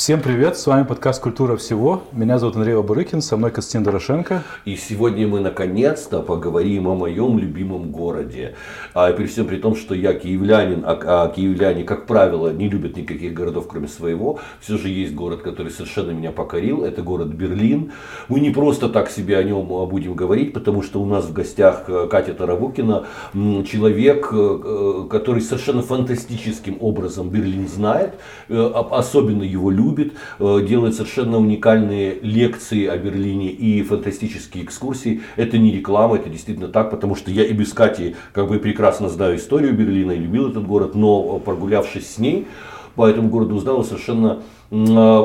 Всем привет, с вами подкаст «Культура всего». Меня зовут Андрей Обурыкин, со мной Константин Дорошенко. И сегодня мы наконец-то поговорим о моем любимом городе. А при всем при том, что я киевлянин, а, а киевляне, как правило, не любят никаких городов, кроме своего, все же есть город, который совершенно меня покорил. Это город Берлин. Мы не просто так себе о нем будем говорить, потому что у нас в гостях э, Катя Таравукина, человек, э, э, который совершенно фантастическим образом Берлин знает, особенно его люди любит, э, делает совершенно уникальные лекции о Берлине и фантастические экскурсии. Это не реклама, это действительно так, потому что я и без Кати как бы прекрасно знаю историю Берлина и любил этот город, но прогулявшись с ней, по этому городу узнал совершенно а,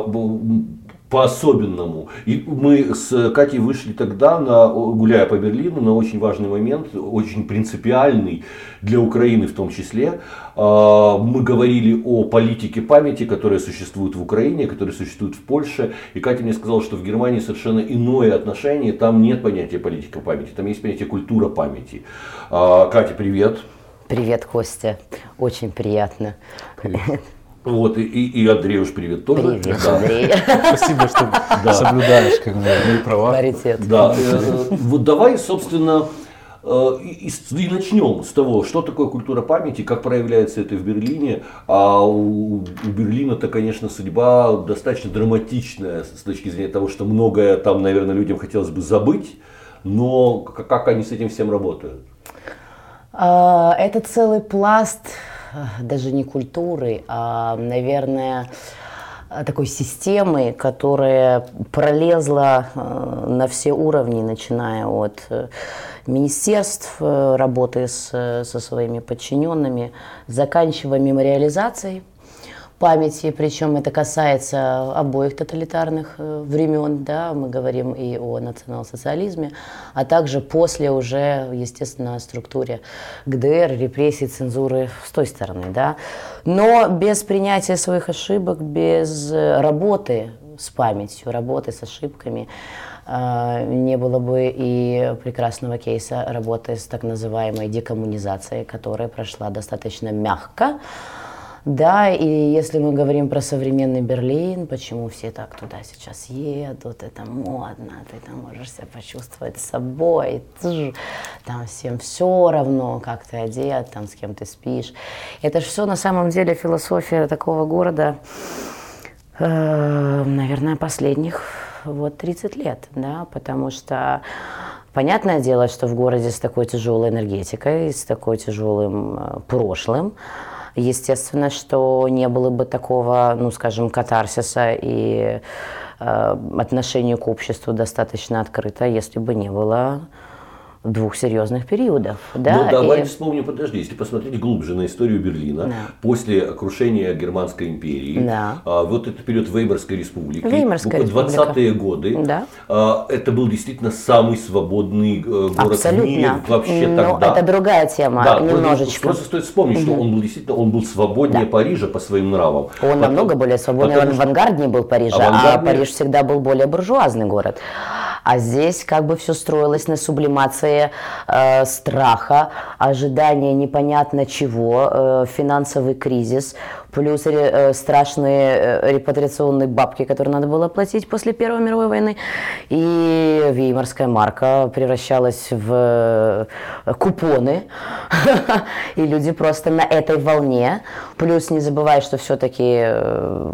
по-особенному. И мы с Катей вышли тогда, на, гуляя по Берлину, на очень важный момент, очень принципиальный для Украины в том числе. А, мы говорили о политике памяти, которая существует в Украине, которая существует в Польше. И Катя мне сказала, что в Германии совершенно иное отношение. Там нет понятия политика памяти, там есть понятие культура памяти. А, Катя, привет. Привет, Костя. Очень приятно. Привет. Вот, и, и Андрей привет тоже. Привет, да. Андрей. Спасибо, что да. соблюдаешь как бы, мои права. Паритет. Да, э, вот давай, собственно, э, и, и начнем с того, что такое культура памяти, как проявляется это в Берлине. А у, у Берлина-то, конечно, судьба достаточно драматичная с точки зрения того, что многое там, наверное, людям хотелось бы забыть, но как, как они с этим всем работают? А, это целый пласт даже не культуры, а, наверное, такой системы, которая пролезла э, на все уровни, начиная от э, министерств, э, работы с, со своими подчиненными, заканчивая мемориализацией – памяти, причем это касается обоих тоталитарных э, времен, да, мы говорим и о национал-социализме, а также после уже, естественно, структуре ГДР, репрессий, цензуры с той стороны, да. Но без принятия своих ошибок, без работы с памятью, работы с ошибками, э, не было бы и прекрасного кейса работы с так называемой декоммунизацией, которая прошла достаточно мягко, да, и если мы говорим про современный Берлин, почему все так туда сейчас едут, это модно, ты там можешь себя почувствовать собой, там всем все равно, как ты одет, там с кем ты спишь. Это же все на самом деле философия такого города, э, наверное, последних вот 30 лет, да, потому что Понятное дело, что в городе с такой тяжелой энергетикой, с такой тяжелым э, прошлым, Естественно, что не было бы такого, ну, скажем, катарсиса и э, отношение к обществу достаточно открыто, если бы не было двух серьезных периодов. Да? Ну давай и... вспомним, подожди, если посмотреть глубже на историю Берлина, да. после крушения Германской империи, да. а, вот этот период Веймарской республики, Веймарская 20-е годы, да. а, это был действительно самый свободный э, город Абсолютно. в мире вообще Но тогда. это другая тема, да, немножечко. Просто стоит вспомнить, угу. что он был действительно он был свободнее да. Парижа по своим нравам. Он Потом, намного более свободный, он авангарднее был Парижа, а Париж всегда был более буржуазный город. А здесь как бы все строилось на сублимации э, страха, ожидания непонятно чего, э, финансовый кризис, плюс э, страшные э, репатриационные бабки, которые надо было платить после Первой мировой войны. И веймарская марка превращалась в э, купоны. И люди просто на этой волне. Плюс не забывай, что все-таки,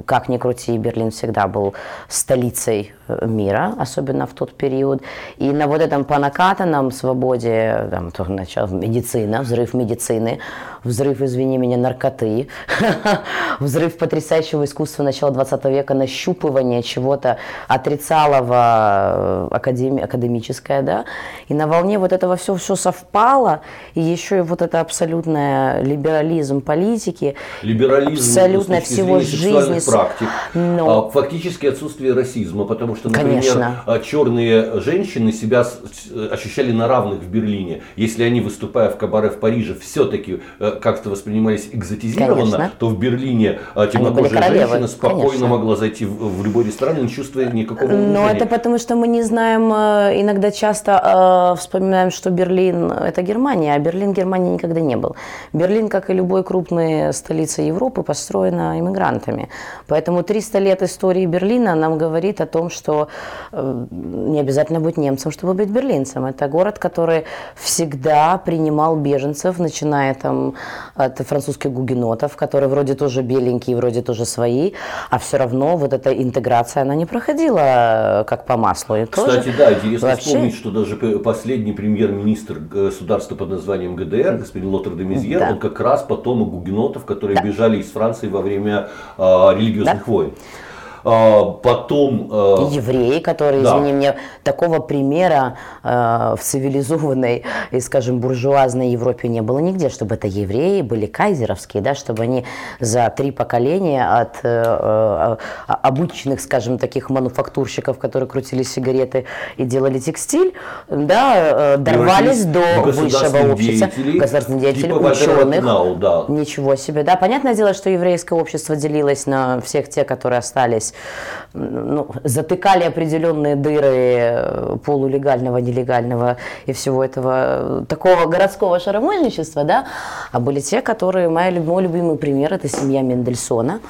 как ни крути, Берлин всегда был столицей мира, особенно в тот период. И на вот этом понакатанном свободе, там, то, начал, медицина, взрыв медицины, взрыв, извини меня, наркоты, взрыв потрясающего искусства начала 20 века, нащупывание чего-то отрицалого, э, академи, академическое, да, и на волне вот этого все, все совпало, и еще и вот это абсолютное либерализм политики, либерализм абсолютно всего жизни. практик, Но... А, фактически отсутствие расизма, потому что, например, Конечно. А, черные женщины себя ощущали на равных в Берлине, если они, выступая в кабаре в Париже, все-таки э, как-то воспринимались экзотизированно, Конечно. то в Берлине Берлине а, темнокожая женщина спокойно конечно. могла зайти в, в любой ресторан, не чувствуя никакого Но унижения. это потому, что мы не знаем, э, иногда часто э, вспоминаем, что Берлин – это Германия, а Берлин Германии никогда не был. Берлин, как и любой крупная столица Европы, построена иммигрантами. Поэтому 300 лет истории Берлина нам говорит о том, что э, не обязательно быть немцем, чтобы быть берлинцем. Это город, который всегда принимал беженцев, начиная там от французских гугенотов, которые вроде тоже беленькие, вроде тоже свои, а все равно вот эта интеграция, она не проходила э, как по маслу. И тоже Кстати, да, интересно вообще- вспомнить, что даже последний премьер-министр государства под названием ГДР, господин Лотер де Мезьер, Да. он как раз потомок гугенотов, которые бежали из Франции во время а, религиозных войн. А, потом... И евреи, которые, Да. извини меня, такого примера э, в цивилизованной и, скажем, буржуазной Европе не было нигде, чтобы это евреи были кайзеровские, да, чтобы они за три поколения от э, э, э, обычных, скажем, таких мануфактурщиков, которые крутили сигареты и делали текстиль, да, э, дорвались до высшего общества, государственных деятелей, типа ученых. Да. Ничего себе, да. Понятное дело, что еврейское общество делилось на всех тех, которые остались, ну, затыкали определенные дыры э, полулегального, нелегального и всего этого э, такого городского шаромойничества, да. А были те, которые, мой любимый пример, это семья Мендельсона.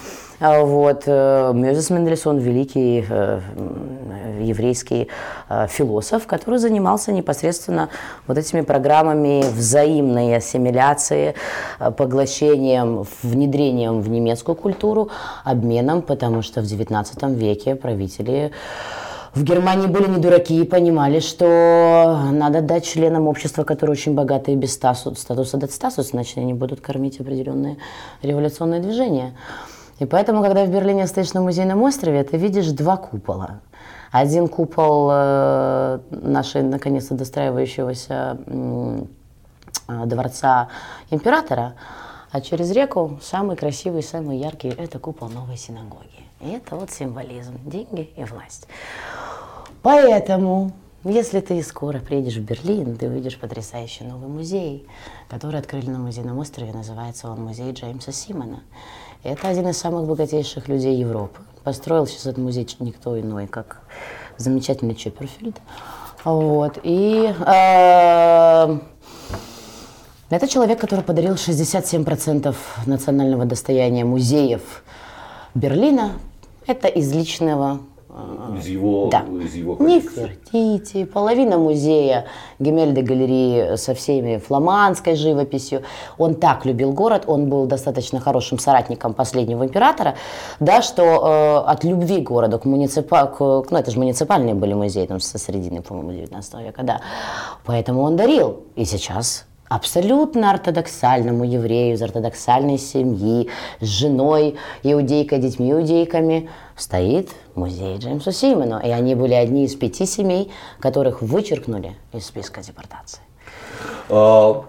А Вот, э, Мезес Мендельсон, великий э, еврейский э, философ, который занимался непосредственно вот этими программами взаимной ассимиляции, поглощением, внедрением в немецкую культуру, обменом, потому что в XIX веке правители в Германии были не дураки и понимали, что надо дать членам общества, которые очень богатые, без статуса, статуса дать статус, иначе они будут кормить определенные революционные движения. И поэтому, когда в Берлине стоишь на музейном острове, ты видишь два купола. Один купол э, нашей, наконец-то, достраивающегося э, дворца императора, а через реку самый красивый, самый яркий – это купол новой синагоги. И это вот символизм – деньги и власть. Поэтому, если ты скоро приедешь в Берлин, ты увидишь потрясающий новый музей, который открыли на музейном острове. Называется он музей Джеймса Симона. Это один из самых богатейших людей Европы. Построил сейчас этот музей никто иной, как замечательный Чепперфильд. Вот. И э, это человек, который подарил 67% национального достояния музеев Берлина. Это из личного Из его, да. из его коллекции. Нефертити, половина музея Гемельды галереи со всеми фламандской живописью. Он так любил город, он был достаточно хорошим соратником последнего императора, да, что э, от любви к городу, к муниципа, к- ну это же муниципальные были музеи там со середины, по-моему, 19 века, да. Поэтому он дарил. И сейчас абсолютно ортодоксальному еврею из ортодоксальной семьи, с женой, иудейкой, детьми иудейками, стоит музей Джеймсу Симону. И они были одни из пяти семей, которых вычеркнули из списка депортации. А,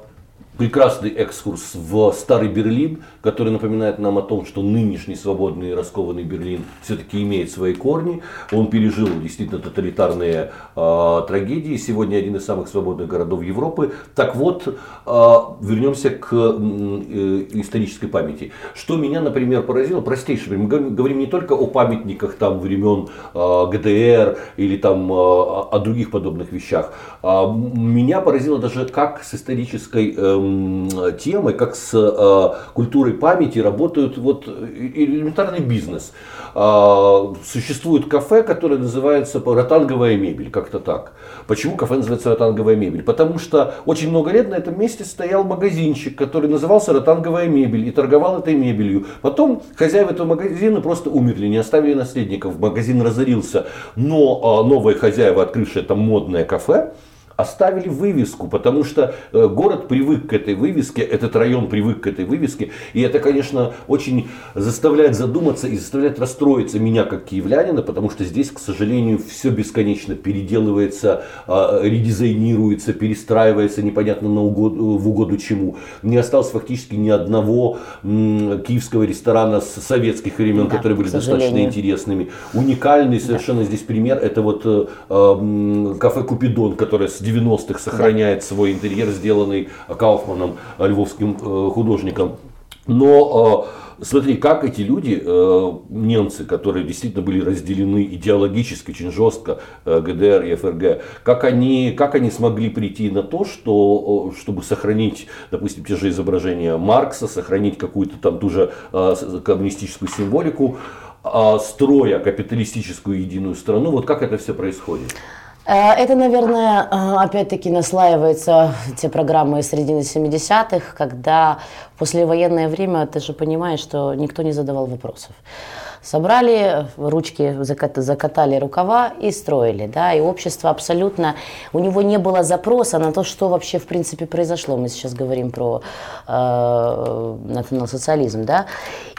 Прекрасный экскурс в Старый Берлин, который напоминает нам о том, что нынешний свободный и раскованный Берлин все-таки имеет свои корни. Он пережил действительно тоталитарные а, трагедии. Сегодня один из самых свободных городов Европы. Так вот, а, вернемся к э, исторической памяти. Что меня, например, поразило, простейшее, мы говорим- не только о памятниках там времен а, ГДР или там а, о других подобных вещах. М, Меня поразило даже, как с исторической эм, темой, как с э, культурой памяти работают вот э, элементарный бизнес. А, Существует кафе, которое называется ротанговая мебель, как-то так. Почему кафе называется ротанговая мебель? Потому что очень много лет на этом месте стоял магазинчик, который назывался ротанговая мебель и торговал этой мебелью. Потом хозяева этого магазина просто умерли, не оставили наследников, магазин разорился. Но а, новые хозяева, открывшие там модное кафе, оставили вывеску, потому что э, город привык к этой вывеске, этот район привык к этой вывеске, и это, конечно, очень заставляет задуматься и заставляет расстроиться меня как киевлянина, потому что здесь, к сожалению, все бесконечно переделывается, э, редизайнируется, перестраивается непонятно на угоду, в угоду чему. Не осталось фактически ни одного киевского ресторана с советских времен, Да, которые были достаточно интересными. Уникальный совершенно здесь пример, это вот э, кафе Купидон, которое с 90-х сохраняет свой интерьер, сделанный Кауфманом, э, львовским э, художником. Но э, смотри, как эти люди, немцы, которые действительно были разделены идеологически очень жестко, ГДР и ФРГ, как они, как они смогли прийти на то, что, чтобы сохранить, допустим, те же изображения Маркса, сохранить какую-то там ту же коммунистическую символику, строя капиталистическую единую страну. Вот как это все происходит? Э, это, наверное, э, опять-таки наслаивается те программы середины 70-х, когда послевоенное время ты же понимаешь, что никто не задавал вопросов. Собрали ручки, закатали рукава и строили. Да? И общество абсолютно... У него не было запроса на то, что вообще в принципе произошло. Мы сейчас говорим про э, национал-социализм. Да?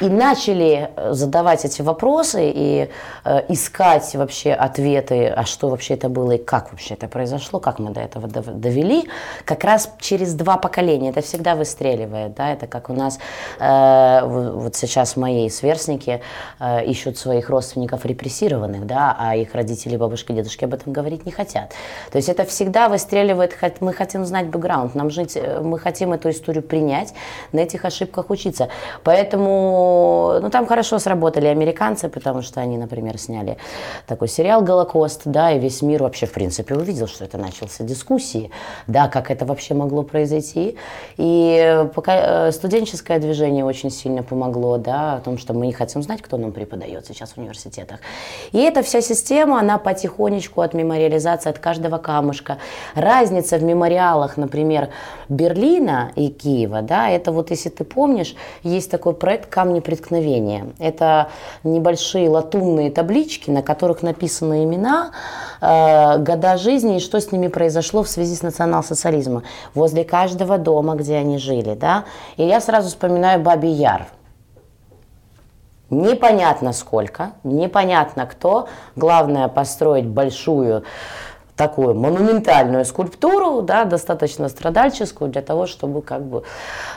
И начали задавать эти вопросы и э, искать вообще ответы, а что вообще это было и как вообще это произошло, как мы до этого довели. Как раз через два поколения. Это всегда выстреливает. Да? Это как у нас э, вот сейчас мои сверстники э, Э, ищут своих родственников репрессированных, да, а их родители, бабушки, дедушки об этом говорить не хотят. То есть это всегда выстреливает, мы хотим знать бэкграунд, нам жить, э, мы хотим эту историю принять, на этих ошибках учиться. Поэтому, ну там хорошо сработали американцы, потому что они, например, сняли такой сериал «Голокост», да, и весь мир вообще, в принципе, увидел, что это начался дискуссии, да, как это вообще могло произойти. И пока э, студенческое движение очень сильно помогло, да, о том, что мы не хотим знать, кто нам преподает сейчас в университетах. И эта вся система, она потихонечку от мемориализации, от каждого камушка. Разница в мемориалах, например, Берлина и Киева, да, это вот, если ты помнишь, есть такой проект «Камни преткновения». Это небольшие латунные таблички, на которых написаны имена, э, года жизни и что с ними произошло в связи с национал-социализмом. Возле каждого дома, где они жили, да. И я сразу вспоминаю Бабий Яр – Непонятно сколько, непонятно кто. Главное построить большую такую монументальную скульптуру, да, достаточно страдальческую для того, чтобы как бы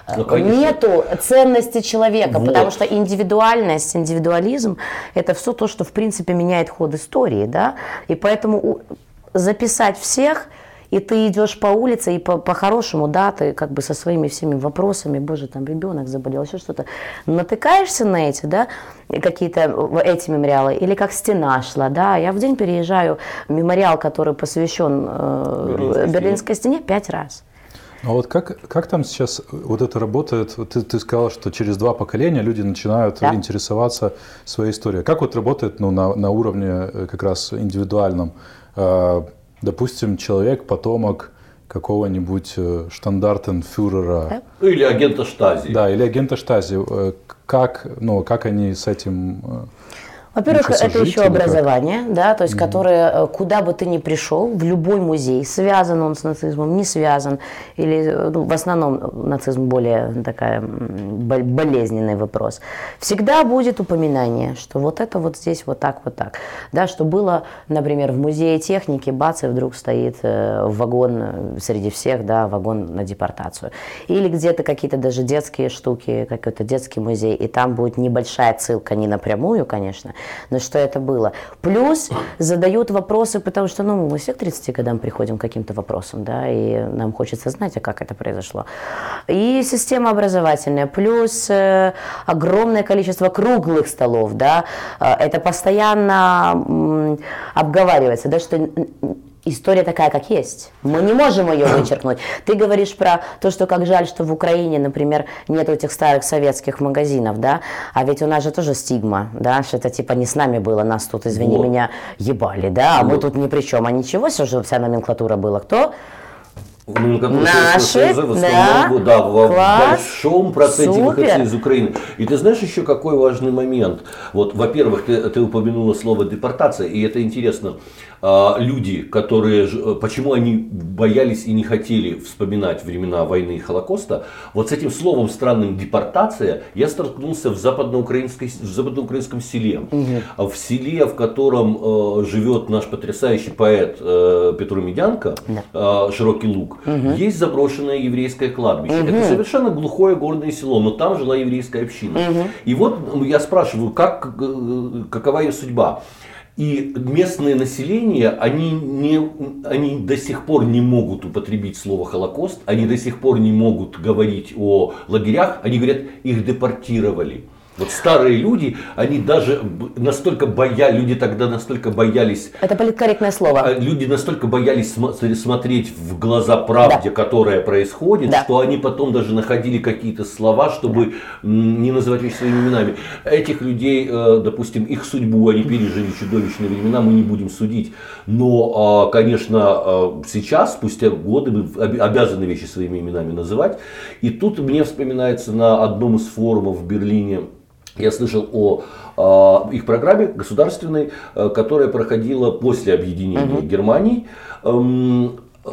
э, ну, нету ценности человека, вот. потому что индивидуальность, индивидуализм это все то, что в принципе меняет ход истории, да, и поэтому записать всех и ты идешь по улице, и по- по-хорошему, да, ты как бы со своими всеми вопросами, боже, там ребенок заболел, еще что-то, натыкаешься на эти, да, какие-то эти мемориалы, или как стена шла, да, я в день переезжаю мемориал, который посвящен э, Берлинской, Берлинской стене, пять раз. А вот как, как там сейчас вот это работает? Ты, ты сказала, что через два поколения люди начинают да. интересоваться своей историей. Как вот работает ну, на, на уровне э, как раз индивидуальном? Допустим, человек, потомок какого-нибудь э, штандартенфюрера. Или агента Штази. Да, или агента Штази. Э, как, ну, как они с этим э, во-первых, это еще образование, да, то есть, mm-hmm. которое, э, куда бы ты ни пришел, в любой музей, связан он с нацизмом, не связан, или ну, в основном нацизм более такая болезненный вопрос, всегда будет упоминание, что вот это вот здесь вот так, вот так, да, что было, например, в музее техники, бац, и вдруг стоит э, вагон э, среди всех, да, вагон на депортацию, или где-то какие-то даже детские штуки, какой-то детский музей, и там будет небольшая ссылка, не напрямую, конечно, но что это было. Плюс задают вопросы, потому что ну, мы все к 30 годам приходим к каким-то вопросам, да, и нам хочется знать, а как это произошло. И система образовательная, плюс э, огромное количество круглых столов, да, э, это постоянно э, обговаривается, да, что история такая, как есть. Мы не можем ее вычеркнуть. Ты говоришь про то, что как жаль, что в Украине, например, нет этих старых советских магазинов, да, а ведь у нас же тоже стигма, да, что это типа не с нами было, нас тут, извини вот. меня, ебали, да, а вот. мы тут ни при чем, а ничего, что вся номенклатура была. Кто? Наши, да, да, в Класс. большом проценте выходцы из Украины. И ты знаешь еще какой важный момент? Вот, во-первых, ты, ты упомянула слово депортация, и это интересно. А, люди, которые, э, почему они боялись и не хотели вспоминать времена войны и Холокоста, вот с этим словом странным депортация я столкнулся в, западноукраинской, в западноукраинском селе. Угу. В селе, в котором э, живет наш потрясающий поэт э, Петр Медянко, да. э, Широкий Луг, угу. есть заброшенное еврейское кладбище. Угу. Это совершенно глухое горное село, но там жила еврейская община. Угу. И вот я спрашиваю, как, э, какова ее судьба? И местное население, они, не, они до сих пор не могут употребить слово Холокост, они до сих пор не могут говорить о лагерях, они говорят, их депортировали. Вот старые люди, они даже настолько боялись, люди тогда настолько боялись... Это политкорректное слово. А, люди настолько боялись смотреть в глаза правде, да. которая происходит, да. что они потом даже находили какие-то слова, чтобы не называть вещи своими именами. Этих людей, э, допустим, их судьбу, они пережили чудовищные времена, мы не будем судить. Но, а, конечно, а, сейчас, спустя годы, мы обязаны вещи своими именами называть. И тут мне вспоминается на одном из форумов в Берлине я слышал о э, их программе государственной, э, которая проходила после объединения угу. Германии. Эм, э,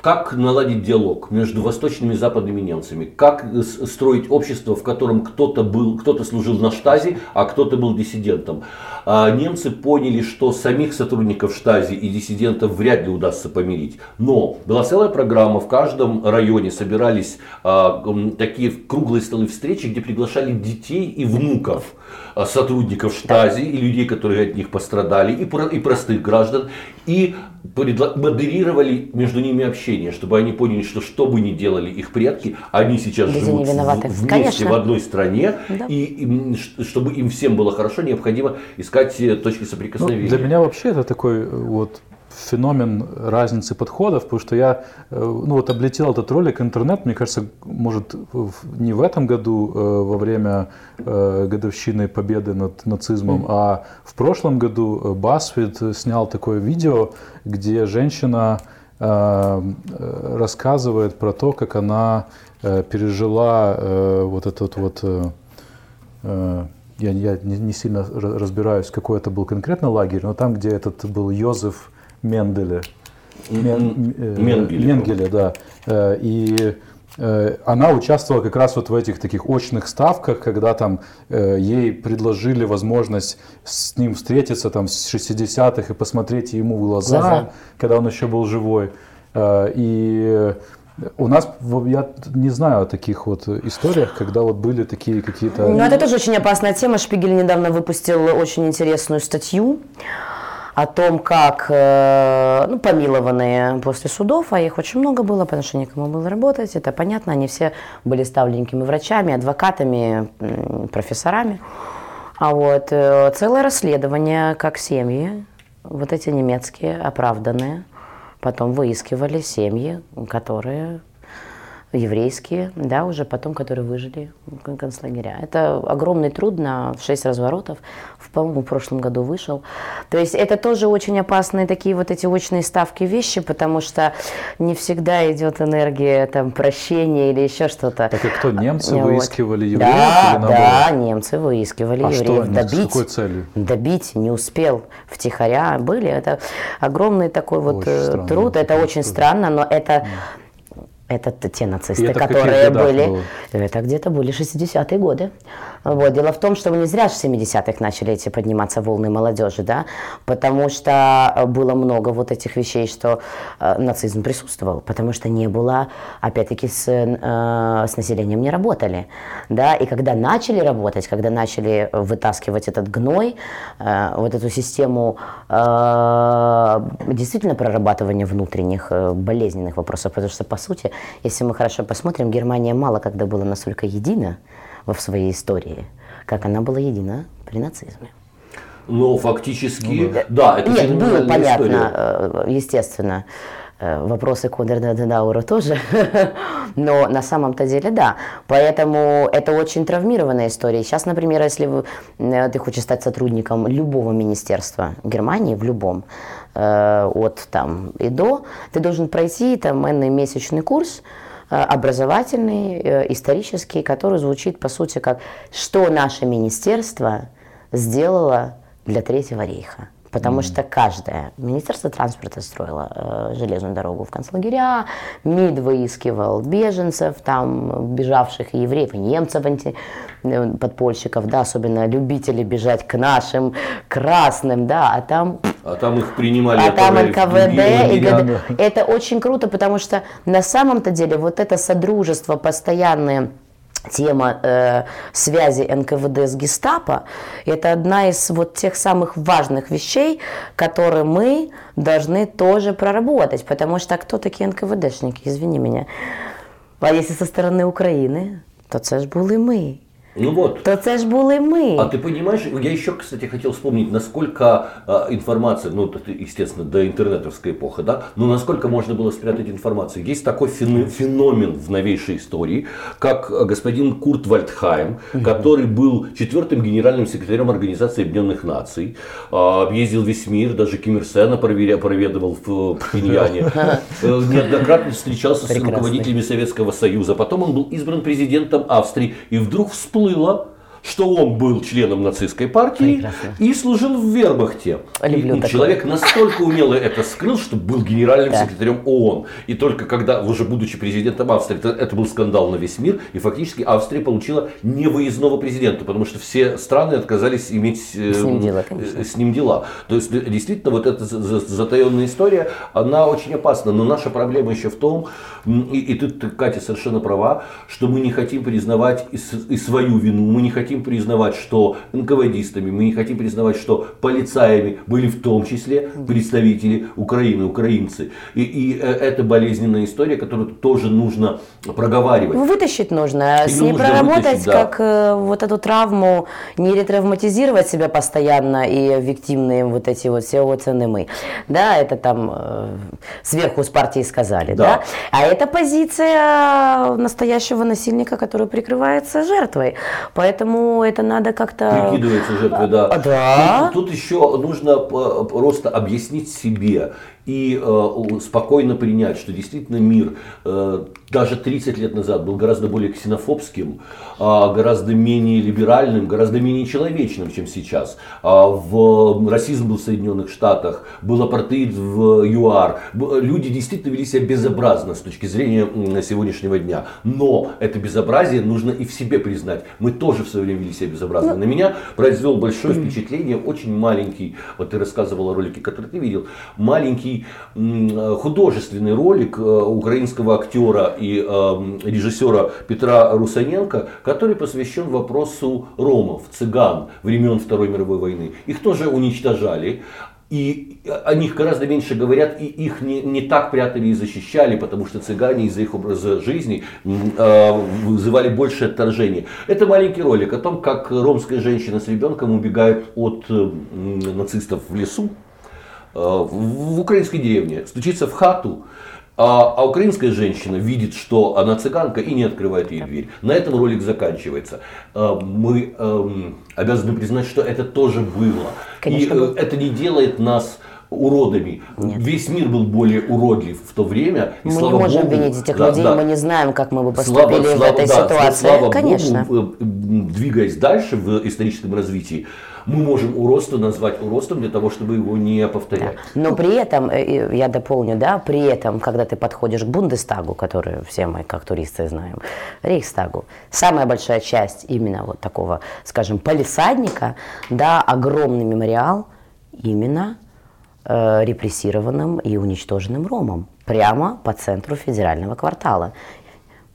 как наладить диалог между восточными и западными немцами, как строить общество, в котором кто-то был, кто-то служил на штазе, а кто-то был диссидентом. А немцы поняли, что самих сотрудников штази и диссидентов вряд ли удастся помирить. Но была целая программа, в каждом районе собирались а, такие круглые столы встречи, где приглашали детей и внуков а, сотрудников штази и людей, которые от них пострадали, и, и простых граждан, и модерировали между ними общение, чтобы они поняли, что что бы ни делали их предки, они сейчас Без живут вместе Конечно. в одной стране, да. и, и чтобы им всем было хорошо, необходимо искать э, точки соприкосновения. Ну, для меня вообще это такой э, вот феномен разницы подходов, потому что я э, ну, вот облетел этот ролик интернет, мне кажется, может не в этом году э, во время годовщины победы над нацизмом, mm-hmm. а в прошлом году Басфит снял такое видео, где женщина рассказывает про то, как она пережила вот этот вот я, я не, не сильно разбираюсь, какой это был конкретно лагерь, но там, где этот был Йозеф Менделе. Мен, э, Менгеле. Менгеле, да. Э, и э, она участвовала как раз вот в этих таких очных ставках, когда там ей предложили возможность с ним встретиться там с 60-х и посмотреть ему в глаза, глаза, когда он еще был живой. И у нас, я не знаю о таких вот историях, когда вот были такие какие-то... Ну, это тоже очень опасная тема. Шпигель недавно выпустил очень интересную статью о том, как э, ну, помилованные после судов, а их очень много было, потому что некому было работать, это понятно, они все были ставленниками врачами, адвокатами, профессорами. А вот э, целое расследование, как семьи, вот эти немецкие, оправданные, потом выискивали семьи, которые еврейские, да, уже потом, которые выжили в концлагеря. Это огромный труд на 6 разворотов, в, по-моему, в прошлом году вышел. То есть это тоже очень опасные такие вот эти очные ставки вещи, потому что не всегда идет энергия там прощения или еще что-то. Так и кто, немцы вот. выискивали евреев? Да, или да, немцы выискивали а евреев. Что, добить, с какой целью? Добить не успел, втихаря были. Это огромный такой вот очень э, труд, это очень странно, но это... Это те нацисты, это которые были. Было? Это где-то были 60-е годы. Вот. Дело в том, что не зря в 70-х начали эти подниматься волны молодежи, да, потому что э, было много вот этих вещей, что э, нацизм присутствовал, потому что не было, опять-таки, с, э, с населением не работали, да, и когда начали работать, когда начали вытаскивать этот гной, э, вот эту систему э, действительно прорабатывания внутренних э, болезненных вопросов, потому что, по сути, если мы хорошо посмотрим, Германия мало когда была настолько едина, в своей истории, как она была едина при нацизме. Но фактически, ну, да. это Нет, было понятно, история. Э, естественно. Э, вопросы Конрада Денаура тоже, но на самом-то деле да. Поэтому это очень травмированная история. Сейчас, например, если вы, э, ты хочешь стать сотрудником любого министерства Германии, в любом, от там и до, ты должен пройти там месячный курс, образовательный, э, исторический, который звучит по сути как «Что наше министерство сделало для Третьего рейха?» Потому mm что каждое Министерство транспорта строило э, железную дорогу в концлагеря, МИД выискивал беженцев, там, бежавших евреев, и немцев, анти, подпольщиков, да, особенно любители бежать к нашим красным, да, а там А там их принимали. А там НКВД и ГД. Это очень круто, потому что на самом-то деле вот это содружество постоянное тема э, связи НКВД с гестапо – это одна из вот тех самых важных вещей, которые мы должны тоже проработать, потому что кто такие НКВДшники, извини меня. А если со стороны Украины, то це ж були ми. Ну вот. То це ж були ми. А ты понимаешь, я еще, кстати, хотел вспомнить, насколько э, информация, ну, это, естественно, до интернетовской эпохи, да, но насколько можно было спрятать информацию. Есть такой феномен в новейшей истории, как господин Курт Вальдхайм, который был четвертым генеральным секретарем Организации Объединенных Наций, э, объездил весь мир, даже Ким Ир Сена проведывал в Пхеньяне, э, неоднократно встречался с руководителями Советского Союза, потом он был избран президентом Австрии, и вдруг всплыл yoluyla что он был членом нацистской партии Прекрасно. и служил в вермахте. Люблю и человек настолько умело это скрыл, что был генеральным да. секретарем ООН. И только когда, уже будучи президентом Австрии, это, это был скандал на весь мир, и фактически Австрия получила невыездного президента, потому что все страны отказались иметь э, с ним дела. Конечно. С ним дела. То есть действительно вот эта затаенная история, она очень опасна. Но наша проблема еще в том, и, и тут Катя совершенно права, что мы не хотим признавать и, и свою вину, мы не хотим признавать, что НКВДистами, мы не хотим признавать, что полицаями были в том числе представители Украины, украинцы. И, и э, это болезненная история, которую тоже нужно проговаривать. Вытащить нужно, и с ней проработать, да. как э, вот эту травму, не ретравматизировать себя постоянно и виктимные вот эти вот все цены мы. Да, это там э, сверху с партии сказали, да. да? А это позиция настоящего насильника, который прикрывается жертвой. Поэтому это надо как-то... Прикидывается жертвой, да. А, да. Тут, тут еще нужно просто объяснить себе и э, спокойно принять, что действительно мир э, даже 30 лет назад был гораздо более ксенофобским, э, гораздо менее либеральным, гораздо менее человечным, чем сейчас. Э, в, расизм был в Соединенных Штатах, был апартеид в ЮАР. Люди действительно вели себя безобразно с точки зрения сегодняшнего дня. Но это безобразие нужно и в себе признать. Мы тоже в свое время вели себя безобразно. Ну, На меня произвел большое впечатление очень маленький, вот ты рассказывал о ролике, который ты видел, маленький художественный ролик э, украинского актера и э, режиссера Петра Русаненко, который посвящен вопросу ромов, цыган времен Второй мировой войны. Их тоже уничтожали. И о них гораздо меньше говорят, и их не, не так прятали и защищали, потому что цыгане из-за их образа жизни э, вызывали больше отторжения. Это маленький ролик о том, как ромская женщина с ребенком убегает от э, нацистов в лесу. Э, в украинской деревне, стучится в хату, а, а украинская женщина видит, что она цыганка и не открывает ей дверь. На этом ролик заканчивается. Э, мы эм, обязаны признать, что это тоже было. Конечно, и э, это не делает нас уродами. Нет. Весь мир был более уродлив в то время. И, мы слава не можем Богу, винить этих да, людей, да. мы не знаем, как мы бы поступили слава, в этой да, ситуации. Слава Конечно. Богу, двигаясь дальше в историческом развитии, мы можем уродство назвать уродством для того, чтобы его не повторять. Да. Но при этом, э, я дополню, да, при этом, когда ты подходишь к Бундестагу, который все мы как туристы знаем, Рейхстагу, самая большая часть именно вот такого, скажем, полисадника, да, огромный мемориал именно э, репрессированным и уничтоженным ромам прямо по центру федерального квартала.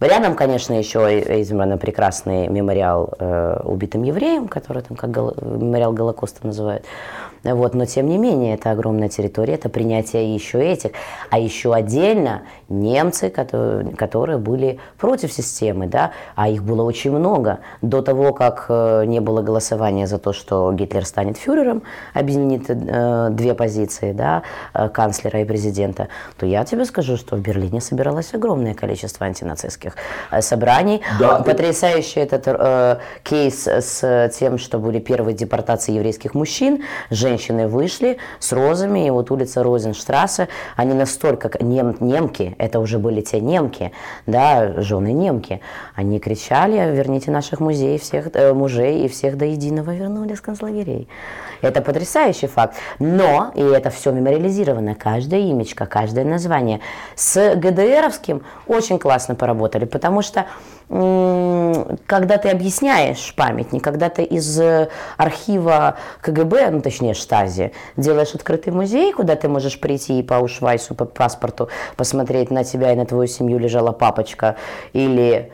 Рядом, конечно, еще избран прекрасный мемориал э, убитым евреям, который там как гол... мемориал Голокоста называют. Вот, но тем не менее, это огромная территория, это принятие еще этих. А еще отдельно немцы, которые, которые были против системы, да, а их было очень много. До того, как э, не было голосования за то, что Гитлер станет фюрером, объединит э, две позиции, да, э, канцлера и президента, то я тебе скажу, что в Берлине собиралось огромное количество антинацистских э, собраний. Да. Потрясающий этот э, кейс с тем, что были первые депортации еврейских мужчин, женщин женщины вышли с розами, и вот улица Розенштрассе, они настолько, нем, немки, это уже были те немки, да, жены немки, они кричали, верните наших музеев, всех, э, мужей и всех до единого вернули с концлагерей. Это потрясающий факт. Но, и это все мемориализировано, каждая имечко, каждое название. С ГДРовским очень классно поработали. работали, потому что когда ты объясняешь памятник, когда ты из архива КГБ, ну точнее Штази, делаешь открытый музей, куда ты можешь прийти и по Ушвайсу, по паспорту посмотреть на тебя и на твою семью лежала папочка, или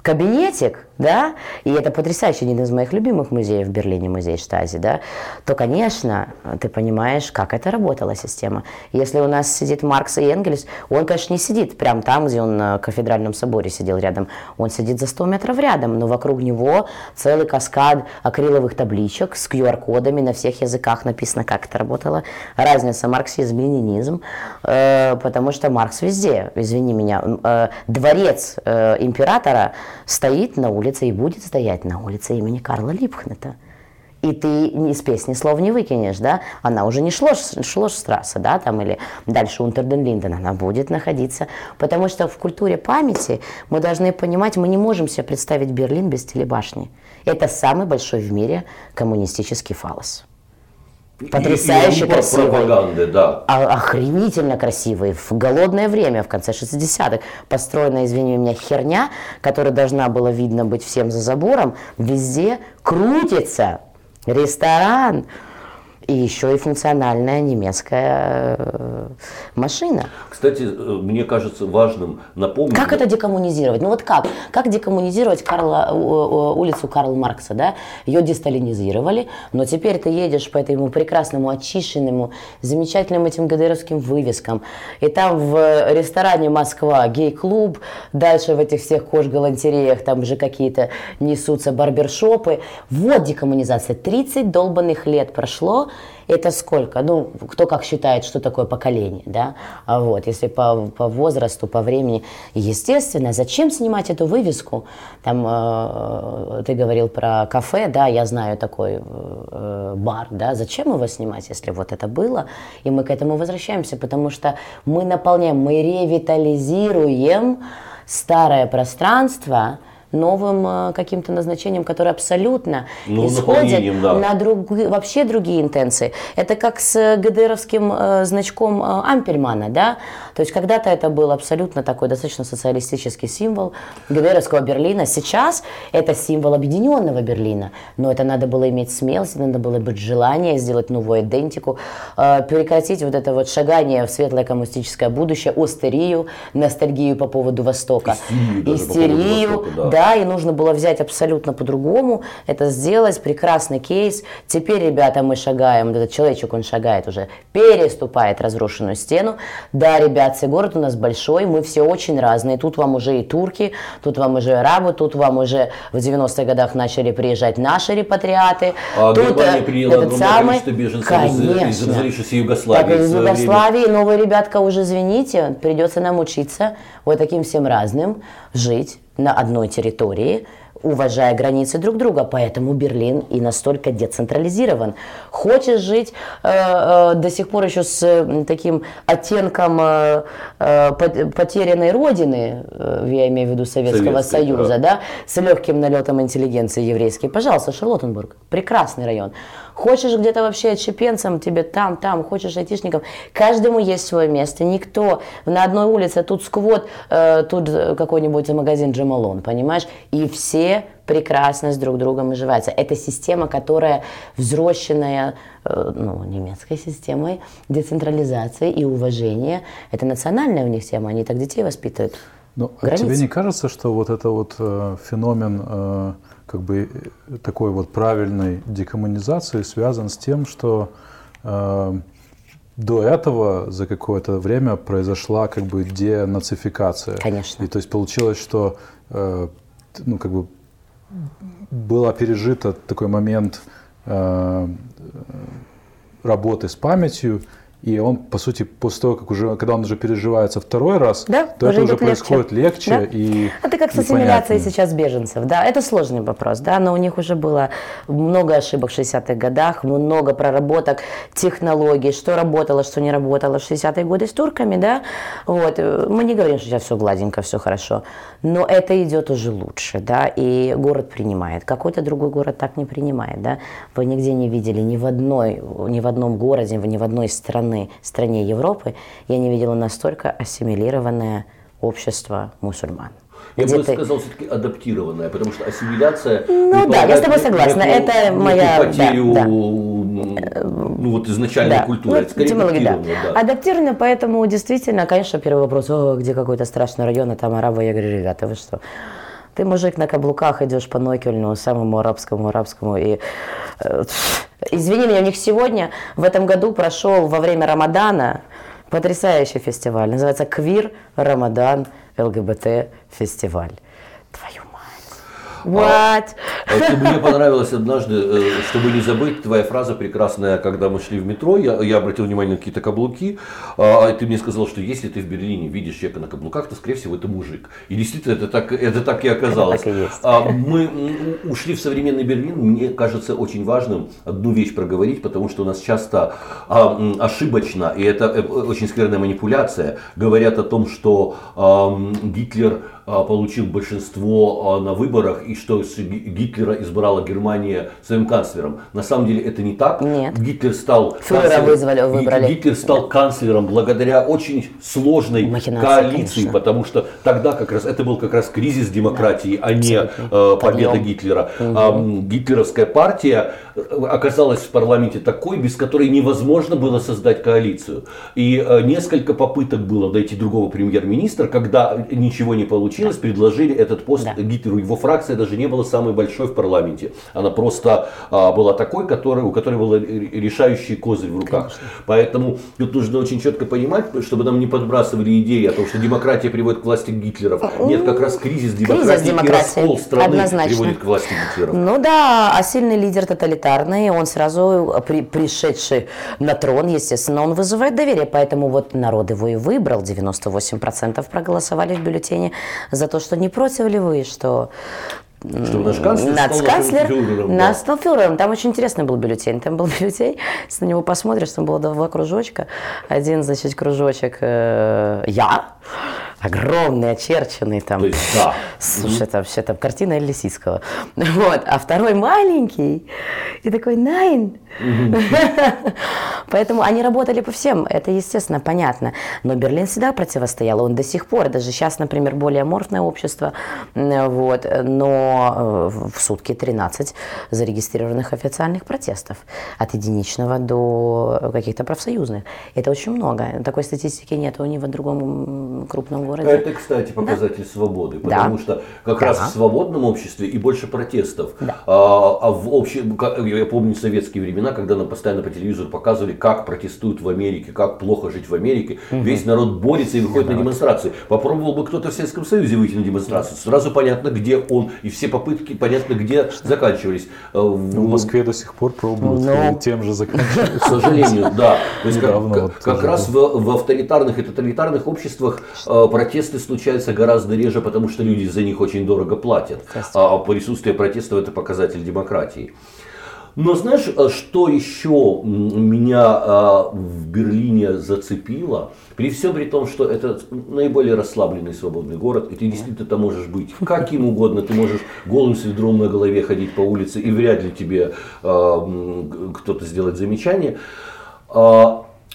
кабинетик, да, и это потрясающе, один из моих любимых музеев в Берлине, музей Штази, да, то, конечно, ты понимаешь, как это работала система. Если у нас сидит Маркс и Энгельс, он, конечно, не сидит прямо там, где он на кафедральном соборе сидел рядом, он сидит за 100 метров рядом, но вокруг него целый каскад акриловых табличек с QR-кодами на всех языках написано, как это работало. Разница марксизм, ленинизм, э, потому что Маркс везде, извини меня, э, дворец э, императора стоит на улице и будет стоять на улице имени Карла Липхнета. И ты из песни слов не выкинешь, да? Она уже не шло, шло Штрасса, да, там, или дальше Унтерден Линден, она будет находиться. Потому что в культуре памяти мы должны понимать, мы не можем себе представить Берлин без телебашни. Это самый большой в мире коммунистический фалос. Потрясающе и, и красивый. Пропаганды, да. А, охренительно красивый. В голодное время, в конце 60-х, построена, извини меня, херня, которая должна была видно быть всем за забором, везде крутится ресторан, и еще и функциональная немецкая э, машина. Кстати, э, мне кажется важным напомнить... Как это декоммунизировать? Ну вот как? Как декоммунизировать Карла, улицу Карла Маркса? Да? Ее десталинизировали, но теперь ты едешь по этому прекрасному, очищенному, замечательным этим ГДРовским вывескам, и там в ресторане Москва гей-клуб, дальше в этих всех кож-галантереях там же какие-то несутся барбершопы. Вот декоммунизация. 30 долбанных лет прошло, это сколько? Ну, кто как считает, что такое поколение, да? А вот, если по, по возрасту, по времени. Естественно, зачем снимать эту вывеску? Там э, ты говорил про кафе, да, я знаю такой э, бар, да, зачем его снимать, если вот это было? И мы к этому возвращаемся, потому что мы наполняем, мы ревитализируем старое пространство, новым э, каким-то назначением, которое абсолютно ну, исходит да. на друг, вообще другие интенции. Это как с ГДРовским э, значком э, Ампельмана, да? То есть когда-то это был абсолютно такой достаточно социалистический символ ГДРовского Берлина. Сейчас это символ объединенного Берлина. Но это надо было иметь смелость, надо было быть желание сделать новую идентику, э, прекратить вот это вот шагание в светлое коммунистическое будущее, остерию, ностальгию по поводу Востока. Истерию, Истерию по поводу Востока, да да, и нужно было взять абсолютно по-другому, это сделать, прекрасный кейс. Теперь, ребята, мы шагаем, этот человечек, он шагает уже, переступает разрушенную стену. Да, ребят, город у нас большой, мы все очень разные. Тут вам уже и турки, тут вам уже арабы, тут вам уже в 90-х годах начали приезжать наши репатриаты. А тут Германия приняла этот самый, беженцев конечно. из, из Югославии. Так, из Югославии, новые ребятка уже, извините, придется нам учиться вот таким всем разным, жить на одной территории, уважая границы друг друга. Поэтому Берлин и настолько децентрализирован. Хочешь жить э, э, до сих пор еще с э, таким оттенком э, э, потерянной родины, э, я имею в виду Советского Советской, Союза, да. да, с легким налетом интеллигенции еврейской, пожалуйста, Шарлоттенбург, прекрасный район. Хочешь где-то вообще отщепенцем, тебе там, там, хочешь айтишником. Каждому есть свое место. Никто на одной улице, тут сквот, э, тут какой-нибудь магазин Джамалон, понимаешь? И все прекрасно с друг другом уживаются. Это система, которая взросшенная э, ну, немецкой системой децентрализации и уважения. Это национальная у них тема, они так детей воспитывают. Но ну, а тебе не кажется, что вот это вот э, феномен э, как бы э, такой вот правильной декоммунизации связан с тем, что э, до этого за какое-то время произошла как бы денацификация. Конечно. И то есть получилось, что э, ну, как бы было пережито такой момент э, работы с памятью, и он, по сути, после того, как уже, когда он уже переживается второй раз, да, то уже это уже происходит легче. Да? И, это как с ассимиляцией сейчас беженцев. Да, это сложный вопрос, да, но у них уже было много ошибок в 60-х годах, много проработок технологий, что работало, что не работало в 60-е годы с турками, да. Вот. Мы не говорим, что сейчас все гладенько, все хорошо, но это идет уже лучше, да, и город принимает. Какой-то другой город так не принимает, да. Вы нигде не видели ни в одной, ни в одном городе, ни в одной стране страны, стране Европы я не видела настолько ассимилированное общество мусульман. Я бы ты... сказал, все-таки адаптированная, потому что ассимиляция... Ну да, я с тобой согласна. Некую, это моя... потерю да, да. ну, вот изначальной да. культуры. Ну, это скорее адаптированная, да. да. Адаптированная, поэтому действительно, конечно, первый вопрос, О, где какой-то страшный район, а там арабы. Я говорю, ребята, вы что? Ты, мужик, на каблуках идешь по Нокельну, самому арабскому, арабскому. И, э, извини меня, у них сегодня, в этом году прошел во время Рамадана потрясающий фестиваль. Называется «Квир Рамадан ЛГБТ фестиваль». What? А, мне понравилось однажды, э, чтобы не забыть, твоя фраза прекрасная, когда мы шли в метро, я, я обратил внимание на какие-то каблуки, а, а ты мне сказал, что если ты в Берлине видишь человека на каблуках, то, скорее всего, это мужик. И действительно, это так, это так и оказалось. Так и есть. А, мы ушли в современный Берлин, мне кажется очень важным одну вещь проговорить, потому что у нас часто ошибочно, и это э, очень скверная манипуляция, говорят о том, что Гитлер а, получил большинство а, на выборах и что Гитлера избрала Германия своим канцлером. На самом деле это не так. Нет. Гитлер стал канцлером, вызвали, выбрали. Гитлер стал канцлером благодаря очень сложной Махинация, коалиции, конечно. потому что тогда как раз это был как раз кризис демократии, да. а не э, победа Подъем. Гитлера. Угу. А, гитлеровская партия оказалась в парламенте такой, без которой невозможно было создать коалицию. И э, несколько попыток было найти другого премьер-министра, когда ничего не получилось получилось, предложили этот пост да. Гитлеру. Его фракция даже не была самой большой в парламенте. Она просто а, была такой, который, у которой был решающий козырь в руках. Конечно. Поэтому тут нужно очень четко понимать, чтобы нам не подбрасывали идеи о том, что демократия приводит к власти Гитлеров. Нет, как раз кризис демократии, кризис демократии. и раскол страны Однозначно. приводит к власти Гитлеров. Ну да, а сильный лидер тоталитарный, он сразу при, пришедший на трон, естественно, он вызывает доверие. Поэтому вот народ его и выбрал. 98% проголосовали в бюллетене за то, что не против ли вы, что что наш канцлер, нацканцлер стал фюрером, да. стал фюрером. Там очень интересный был бюллетень. Там был бюллетень, если на него посмотришь, там было два кружочка. Один, значит, кружочек э, «Я», огромный, очерченный там. То есть, да. Слушай, это вообще там картина Лисицкого. Вот. А второй маленький. И такой, найн. Поэтому они работали по всем. Это, естественно, понятно. Но Берлин всегда противостоял. Он до сих пор, даже сейчас, например, более аморфное общество. Вот. Но э, в сутки 13 зарегистрированных официальных протестов. От единичного до каких-то профсоюзных. Это очень много. Такой статистики нет ни в другом крупном городе. Это, кстати, показатель да. свободы, потому да. что как да. раз в свободном обществе и больше протестов. Да. А, а в общем, я помню советские времена, когда нам постоянно по телевизору показывали, как протестуют в Америке, как плохо жить в Америке. Угу. Весь народ борется и выходит да. на демонстрации. Попробовал бы кто-то в Советском Союзе выйти на демонстрацию, сразу понятно, где он, и все попытки понятно, где заканчивались. Э, ну, в Москве до сих пор пробуют, Но... тем же заканчиваются. К сожалению, да. То есть как, как раз в, в авторитарных и тоталитарных обществах э, протесты случаются гораздо реже, потому что люди за них очень дорого платят. А присутствие протестов это показатель демократии. Но знаешь, э, что еще меня а, в Берлине зацепило? При всем при том, что это наиболее расслабленный свободный город, и ты действительно там можешь быть каким угодно, ты можешь голым с ведром на голове ходить по улице, и вряд ли тебе а, кто-то сделает замечание.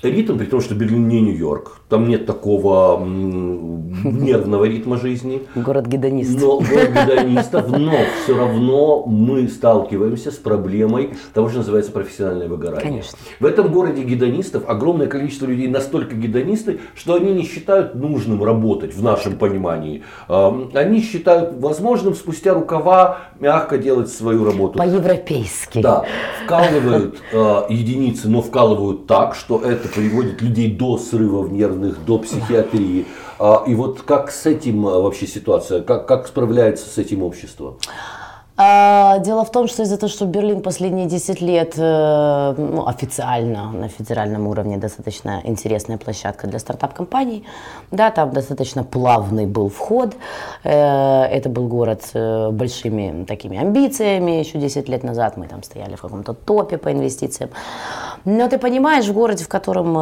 А, ритм, при том, что Берлин не Нью-Йорк, там нет такого нервного ритма жизни. Город гедонистов. Но город гедонистов, но все равно мы сталкиваемся с проблемой того, что называется профессиональное выгорание. Конечно. В этом городе гедонистов огромное количество людей настолько гедонисты, что они не считают нужным работать в нашем понимании. Они считают возможным спустя рукава мягко делать свою работу. По-европейски. Да. Вкалывают э, единицы, но вкалывают так, что это приводит людей до срывов нервных до психиатрии. А, и вот как с этим а, вообще ситуация? Как, как справляется с этим общество? А, дело в том, что из-за того, что Берлин последние 10 лет э, ну, официально на федеральном уровне достаточно интересная площадка для стартап-компаний, да, там достаточно плавный был вход, э, это был город с э, большими такими амбициями, еще 10 лет назад мы там стояли в каком-то топе по инвестициям, но ты понимаешь, в городе, в котором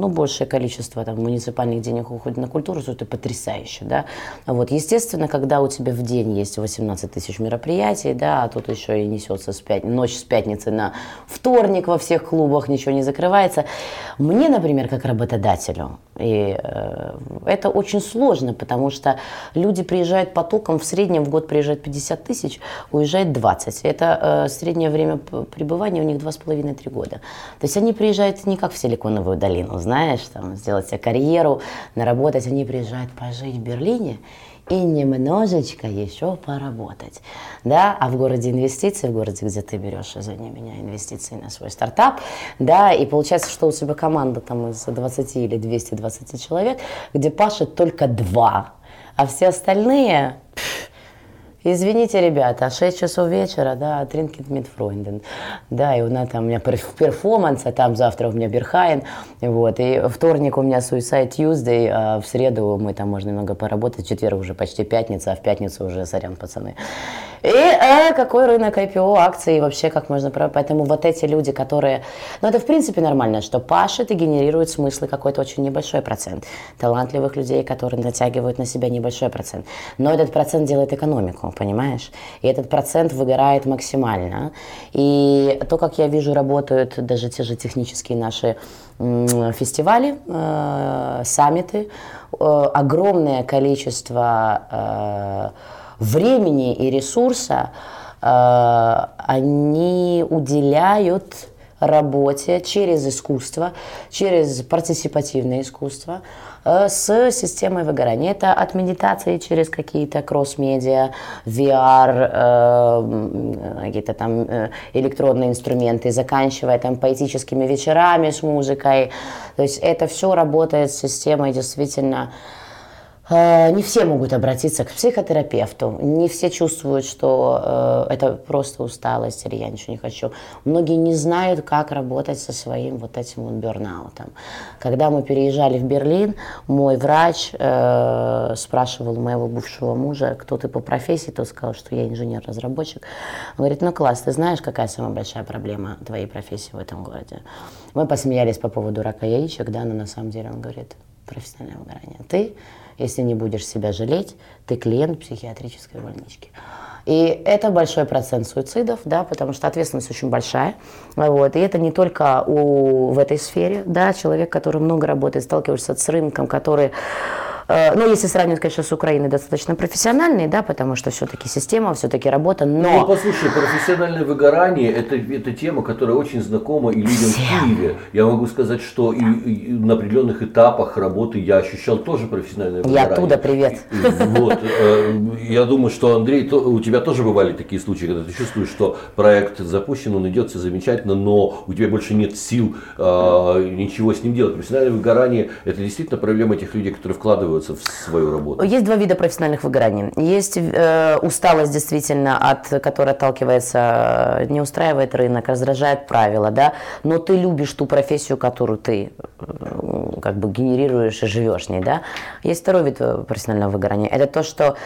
ну, большее количество там, муниципальных денег уходит на культуру, это потрясающе, да, вот, естественно, когда у тебя в день есть 18 тысяч мероприятий, мероприятий, да, а тут еще и несется с пят... ночь с пятницы на вторник во всех клубах, ничего не закрывается. Мне, например, как работодателю, и э, это очень сложно, потому что люди приезжают потоком, в среднем в год приезжает 50 тысяч, уезжает 20. Это э, среднее время пребывания у них 2,5-3 года. То есть они приезжают не как в Силиконовую долину, знаешь, там, сделать себе карьеру, наработать, они приезжают пожить в Берлине и немножечко еще поработать. Да? А в городе инвестиции, в городе, где ты берешь, извини меня, инвестиции на свой стартап, да, и получается, что у тебя команда там из 20 или 220 человек, где пашет только два, а все остальные Извините, ребята, 6 часов вечера, да, Тринкет Мидфройнден. Да, и у нас там у меня перформанс, а там завтра у меня Берхайн. Вот, и вторник у меня Suicide Tuesday, а в среду мы там можно немного поработать, в четверг уже почти пятница, а в пятницу уже сорян, пацаны. И э, какой рынок IPO, акций, вообще как можно... Поэтому вот эти люди, которые... Ну, это в принципе нормально, что пашет и генерирует смыслы какой-то очень небольшой процент. Талантливых людей, которые натягивают на себя небольшой процент. Но этот процент делает экономику понимаешь? И этот процент выгорает максимально. И то, как я вижу, работают даже те же технические наши фестивали, э, саммиты, э, огромное количество э, времени и ресурса они уделяют работе через искусство, через партиципативное искусство, Э, с системой выгорания. Это от медитации через какие-то кросс-медиа, VR, э, какие-то там э, электронные инструменты, заканчивая там поэтическими вечерами с музыкой. То есть это все работает с системой действительно не все могут обратиться к психотерапевту, не все чувствуют, что э, это просто усталость или я ничего не хочу. Многие не знают, как работать со своим вот этим вот бернаутом. Когда мы переезжали в Берлин, мой врач э, спрашивал моего бывшего мужа, кто ты по профессии, тот сказал, что я инженер-разработчик. Он говорит, ну класс, ты знаешь, какая самая большая проблема твоей профессии в этом городе? Мы посмеялись по поводу рака яичек, да, но на самом деле он говорит, профессиональное выгорание. Ты если не будешь себя жалеть, ты клиент психиатрической больнички. И это большой процент суицидов, да, потому что ответственность очень большая. Вот. И это не только у, в этой сфере, да, человек, который много работает, сталкивается с рынком, который ну, если сравнивать, конечно, с Украиной, достаточно профессиональный, да, потому что все-таки система, все-таки работа, но... Ну, послушай, профессиональное выгорание это, – это тема, которая очень знакома и людям Всем. в Киеве. Я могу сказать, что и, и на определенных этапах работы я ощущал тоже профессиональное выгорание. Я оттуда, привет. Вот, э, я думаю, что, Андрей, у тебя тоже бывали такие случаи, когда ты чувствуешь, что проект запущен, он идет, все замечательно, но у тебя больше нет сил э, ничего с ним делать. Профессиональное выгорание – это действительно проблема тех людей, которые вкладывают вкладываются в свою работу? Есть два вида профессиональных выгораний. Есть э, усталость действительно, от которой отталкивается, э, не устраивает рынок, раздражает правила, да, но ты любишь ту профессию, которую ты э, как бы генерируешь и живешь ней, да. Есть второй вид э, профессионального выгорания. Это то, что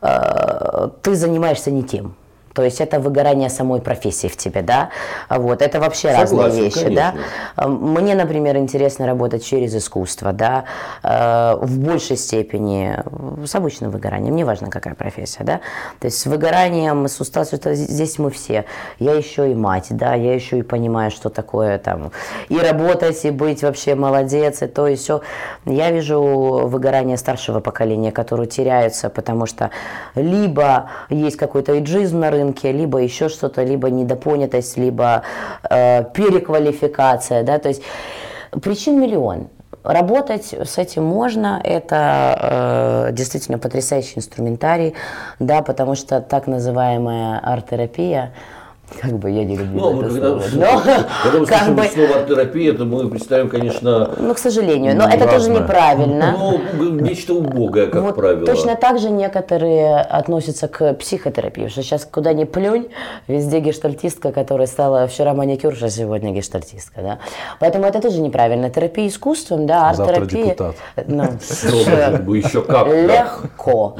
э, ты занимаешься не тем. То есть это выгорание самой профессии в тебе, да? Вот, это вообще Согласен, разные вещи, конечно. да? Мне, например, интересно работать через искусство, да, э, в большей степени с обычным выгоранием, неважно какая профессия, да? То есть с выгоранием, с усталостью, здесь мы все. Я еще и мать, да, я еще и понимаю, что такое там и работать, и быть вообще молодец, и то, и все. Я вижу выгорание старшего поколения, которые теряются, потому что либо есть какой-то иджизм на рынке, рынке, либо еще что-то, либо недопонятость, либо э, переквалификация, да, то есть причин миллион. Работать с этим можно, это э, действительно потрясающий инструментарий, да, потому что так называемая арт-терапия, как бы я не люблю ну, это когда, слово. Но, когда мы слышим бы... слово арт-терапия, то мы представим, конечно... Ну, к сожалению, но это тоже неправильно. Ну, нечто убогое, как вот правило. Точно так же некоторые относятся к психотерапии, что сейчас куда ни плюнь, везде гештальтистка, которая стала вчера маникюрша, сегодня гештальтистка, да. Поэтому это тоже неправильно. Терапия искусством, да, арт-терапия... Ну, бы еще как. Легко.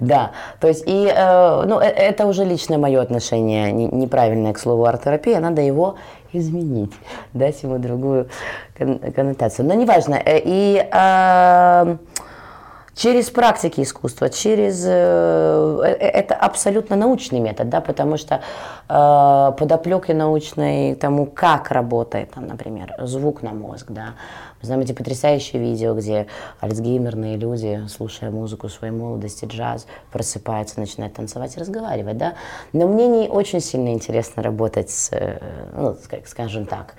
Да. То есть, и, э, ну, э, это уже личное мое отношение, неправильно правильная, к слову, арт-терапия, надо его изменить, дать ему другую коннотацию. Но неважно. Э, и э, Через практики искусства, через... Э, э, это абсолютно научный метод, да, потому что э, подоплеки научной тому, как работает, там, например, звук на мозг, да. Знаем эти потрясающие видео, где альцгеймерные люди, слушая музыку своей молодости, джаз, просыпаются, начинают танцевать и разговаривать, да. Но мне не очень сильно интересно работать с, э, ну, скажем так,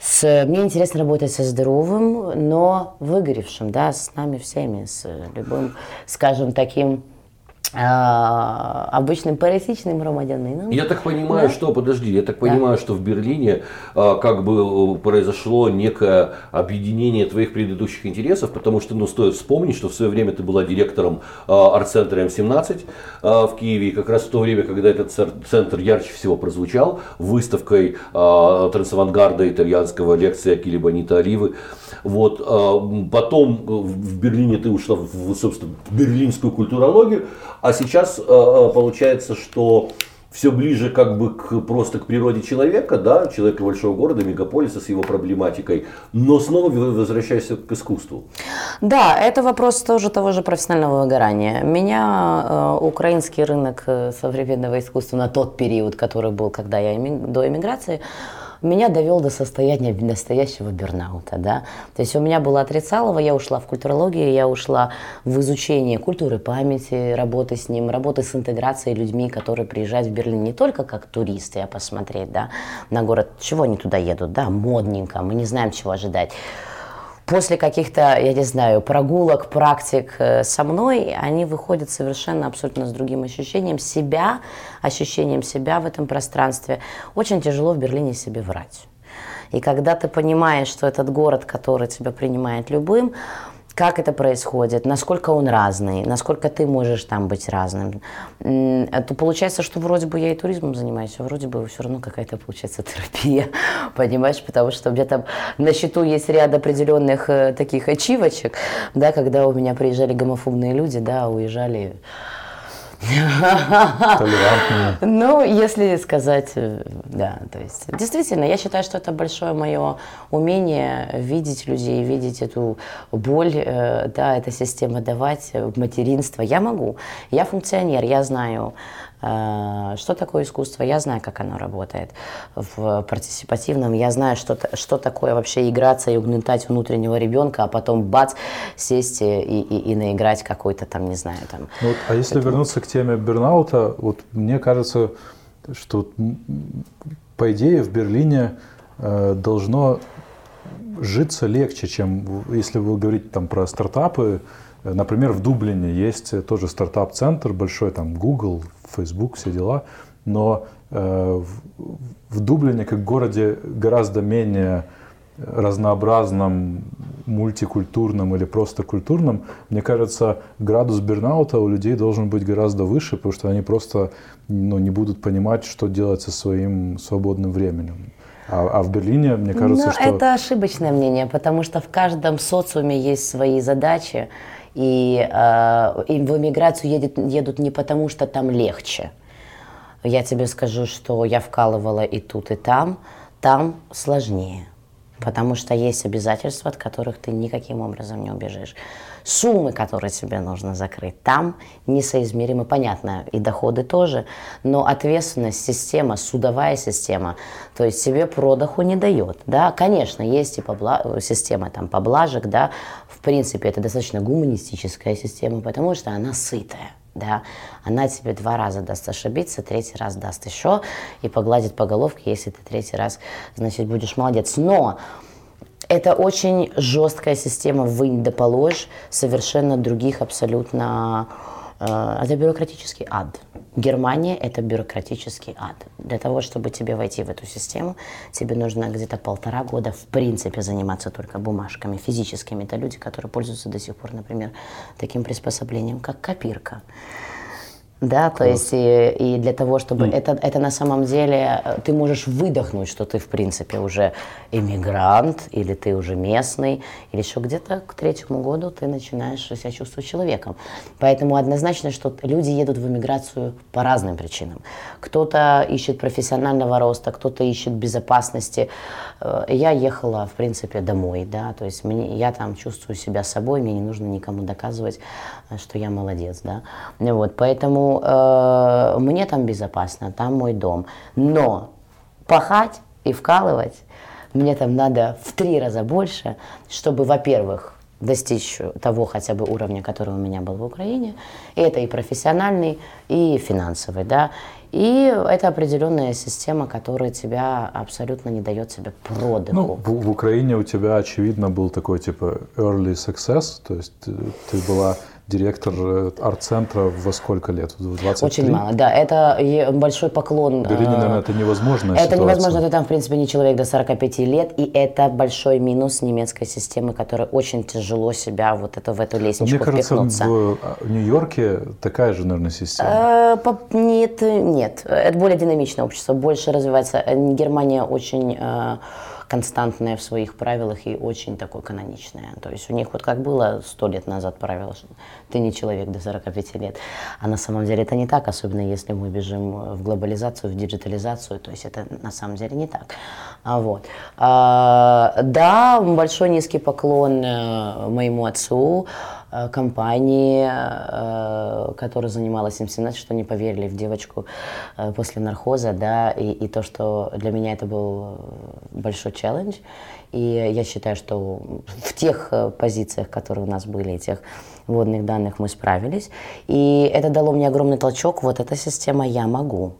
с, мне интересно работать со здоровым, но выгоревшим, да, с нами всеми, с любым, скажем, таким обычным парисичным громадянином. Я так понимаю, да? что, подожди, я так понимаю, да. что в Берлине а, как бы э, произошло некое объединение твоих предыдущих интересов, потому что, ну, стоит вспомнить, что в свое время ты была директором а, арт-центра М17 а, в Киеве, и как раз в то время, когда этот центр ярче всего прозвучал, выставкой а, трансавангарда итальянского лекции Акили Бонита Оливы, вот, а, потом в Берлине ты ушла в, собственно, берлинскую культурологию, а сейчас э, э, получается, что все ближе как бы к, просто к природе человека, да, человека большого города, мегаполиса с его проблематикой, но снова возвращаешься к искусству. Да, это вопрос тоже того же профессионального выгорания. Меня э, украинский рынок э, современного искусства на тот период, который был, когда я до эмиграции, меня довел до состояния настоящего бернаута, да. То есть у меня было отрицалово, я ушла в культурологию, я ушла в изучение культуры памяти, работы с ним, работы с интеграцией людьми, которые приезжают в Берлин не только как туристы, а посмотреть, да, на город, чего они туда едут, да, модненько, мы не знаем, чего ожидать после каких-то, я не знаю, прогулок, практик э, со мной, они выходят совершенно абсолютно с другим ощущением себя, ощущением себя в этом пространстве. Очень тяжело в Берлине себе врать. И когда ты понимаешь, что этот город, который тебя принимает любым, как это происходит, насколько он разный, насколько ты можешь там быть разным, то получается, что вроде бы я и туризмом занимаюсь, а вроде бы все равно какая-то получается терапия, понимаешь, потому что у меня там на счету есть ряд определенных э, таких ачивочек, да, когда у меня приезжали гомофобные люди, да, уезжали Толерантные. Ну, если сказать, э, да, то есть, действительно, я считаю, что это большое мое умение видеть людей, видеть эту боль, э, да, эта система давать в материнство. Я могу, я функционер, я знаю, Э, что такое искусство? Я знаю, как оно работает в партиципативном. Я знаю, что, что такое вообще играться и угнетать внутреннего ребенка, а потом бац, сесть и, и, и наиграть какой-то там, не знаю, там. Ну, вот, а если это... вернуться к теме бернаута, вот мне кажется, что по идее в Берлине э, должно житься легче, чем если вы говорите там про стартапы, Например, в Дублине есть тоже стартап-центр большой, там Google, Facebook, все дела, но э, в, в Дублине, как городе гораздо менее разнообразном, мультикультурном или просто культурном, мне кажется, градус бернаута у людей должен быть гораздо выше, потому что они просто ну, не будут понимать, что делать со своим свободным временем. А, а в Берлине, мне кажется, Но что... Это ошибочное мнение, потому что в каждом социуме есть свои задачи, и, э, в эмиграцию едет, едут не потому, что там легче. Я тебе скажу, что я вкалывала и тут, и там. Там сложнее, потому что есть обязательства, от которых ты никаким образом не убежишь. Суммы, которые тебе нужно закрыть, там несоизмеримы, понятно, и доходы тоже, но ответственность, система, судовая система, то есть тебе продоху не дает. Да? Конечно, есть и побла... система там, поблажек, да, принципе, это достаточно гуманистическая система, потому что она сытая да, она тебе два раза даст ошибиться, третий раз даст еще и погладит по головке, если ты третий раз, значит, будешь молодец. Но это очень жесткая система вынь да положь, совершенно других абсолютно... Э, это бюрократический ад. Германия – это бюрократический ад. Для того, чтобы тебе войти в эту систему, тебе нужно где-то полтора года в принципе заниматься только бумажками физическими. Это люди, которые пользуются до сих пор, например, таким приспособлением, как копирка. Да, то есть и, и для того, чтобы mm. это, это на самом деле, э, ты можешь выдохнуть, что ты в принципе уже иммигрант, или ты уже местный, или еще где-то к третьему году ты начинаешь себя чувствовать человеком. Поэтому однозначно, что люди едут в иммиграцию по разным причинам. Кто-то ищет профессионального роста, кто-то ищет безопасности. Э, я ехала, в принципе, домой, да, то есть мне, я там чувствую себя собой, мне не нужно никому доказывать, э, что я молодец, да. Вот, поэтому э, мне там безопасно, там мой дом. Но пахать и вкалывать мне там надо в три раза больше, чтобы, во-первых, достичь того хотя бы уровня, который у меня был в Украине. И это и профессиональный, и финансовый, да. И это определенная система, которая тебя абсолютно не дает тебе продыху. Ну, в, в Украине у тебя, очевидно, был такой типа early success, то есть ты, ты была директор э, арт-центра во сколько лет? В 23? Очень мало, да. Это большой поклон. Берлине, наверное, это невозможно. Это ситуация. невозможно. Ты там, в принципе, не человек до 45 лет. И это большой минус немецкой системы, которая очень тяжело себя вот это, в эту лестничку Мне кажется, впихнуться. в Нью-Йорке такая же, наверное, система. Э, нет, нет. Это более динамичное общество, больше развивается. Германия очень э, константная в своих правилах и очень такое каноничное. То есть у них вот как было сто лет назад правило, что ты не человек до 45 лет. А на самом деле это не так, особенно если мы бежим в глобализацию, в диджитализацию. То есть это на самом деле не так. А вот. А, да, большой низкий поклон э, моему отцу. Э, компании, э, которая занималась им 17, что не поверили в девочку э, после наркоза, да, и, и то, что для меня это был большой челлендж. И я считаю, что в тех позициях, которые у нас были, тех вводных данных мы справились. И это дало мне огромный толчок. Вот эта система «Я могу»,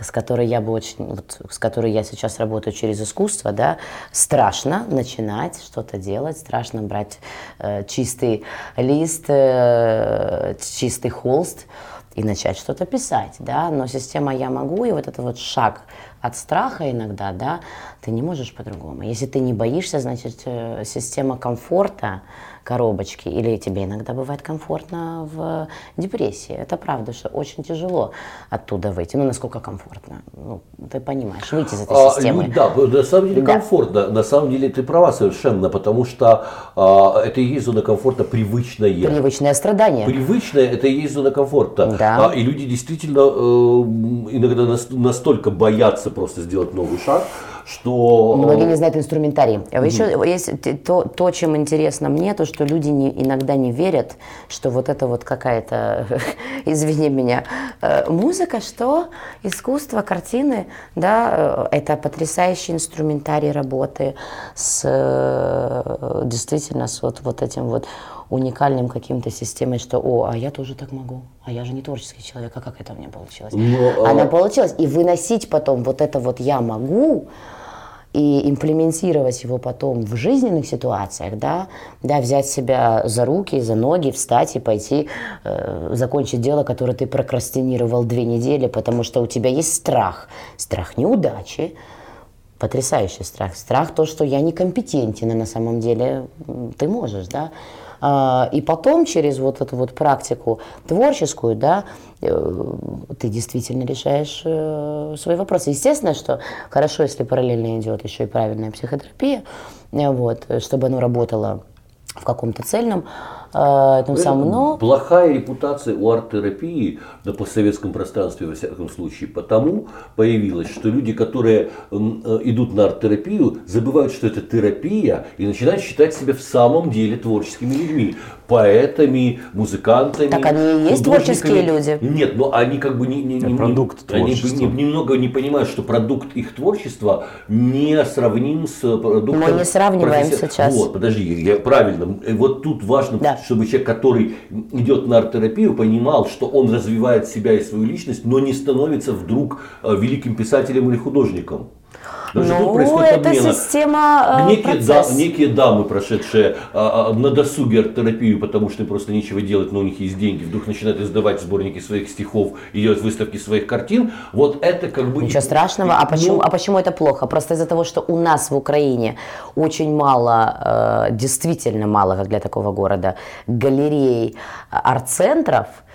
с которой я бы очень, вот, с которой я сейчас работаю через искусство, да, страшно начинать что-то делать, страшно брать э, чистый лист, э, чистый холст и начать что-то писать, да, но система «я могу» и вот этот вот шаг от страха иногда, да, ты не можешь по-другому. Если ты не боишься, значит, э, система комфорта, коробочки, или тебе иногда бывает комфортно в депрессии. Это правда, что очень тяжело оттуда выйти. Ну, насколько комфортно. Ну, ты понимаешь, выйти из этой а, системы. Ну, да, на самом деле да. комфортно. На самом деле ты права совершенно, потому что а, это и есть зона комфорта привычное. Привычное страдание. Привычное – это и есть зона комфорта. Да. А, и люди действительно э, иногда настолько боятся просто сделать новый шаг, что... Многие не знают инструментарий. Угу. Еще есть то, то, чем интересно мне, то, что люди не, иногда не верят, что вот это вот какая-то, извини меня, э, музыка, что искусство, картины, да, э, это потрясающий инструментарий работы с э, действительно с вот, вот этим вот уникальным каким-то системой, что, о, а я тоже так могу, а я же не творческий человек, а как это у меня получилось? Но, Она а... получилась, и выносить потом вот это вот я могу, и имплементировать его потом в жизненных ситуациях, да, да, взять себя за руки, за ноги, встать и пойти э, закончить дело, которое ты прокрастинировал две недели, потому что у тебя есть страх, страх неудачи, потрясающий страх, страх то, что я некомпетентен, а на самом деле ты можешь, да, и потом через вот эту вот практику творческую, да, э, ты действительно решаешь э, свои вопросы. Естественно, что хорошо, если параллельно идет еще и правильная психотерапия, э, вот, чтобы оно работало в каком-то цельном э, этом самом, но... Плохая репутация у арт-терапии на постсоветском пространстве, во всяком случае, потому появилась, что люди, которые э, идут на арт-терапию, забывают, что это терапия, и начинают считать себя в самом деле творческими людьми поэтами, музыкантами. Так они и есть творческие люди. Нет, но они как бы не, не, не, продукт они не, немного не понимают, что продукт их творчества не сравним с продуктом. Мы не сравниваем професси... сейчас. Вот, подожди, я правильно. Вот тут важно, да. чтобы человек, который идет на арт-терапию, понимал, что он развивает себя и свою личность, но не становится вдруг э, великим писателем или художником. Даже ну, происходит это обмена. система э, некие, да, некие дамы, прошедшие а, а, на досуге арт-терапию, потому что им просто нечего делать, но у них есть деньги, вдруг начинают издавать сборники своих стихов и делать выставки своих картин, вот это как бы... Ничего страшного, а, почему, ну, а почему это плохо? Просто из-за того, что у нас в Украине очень мало, э, действительно мало, как для такого города, галерей, арт-центров, Э,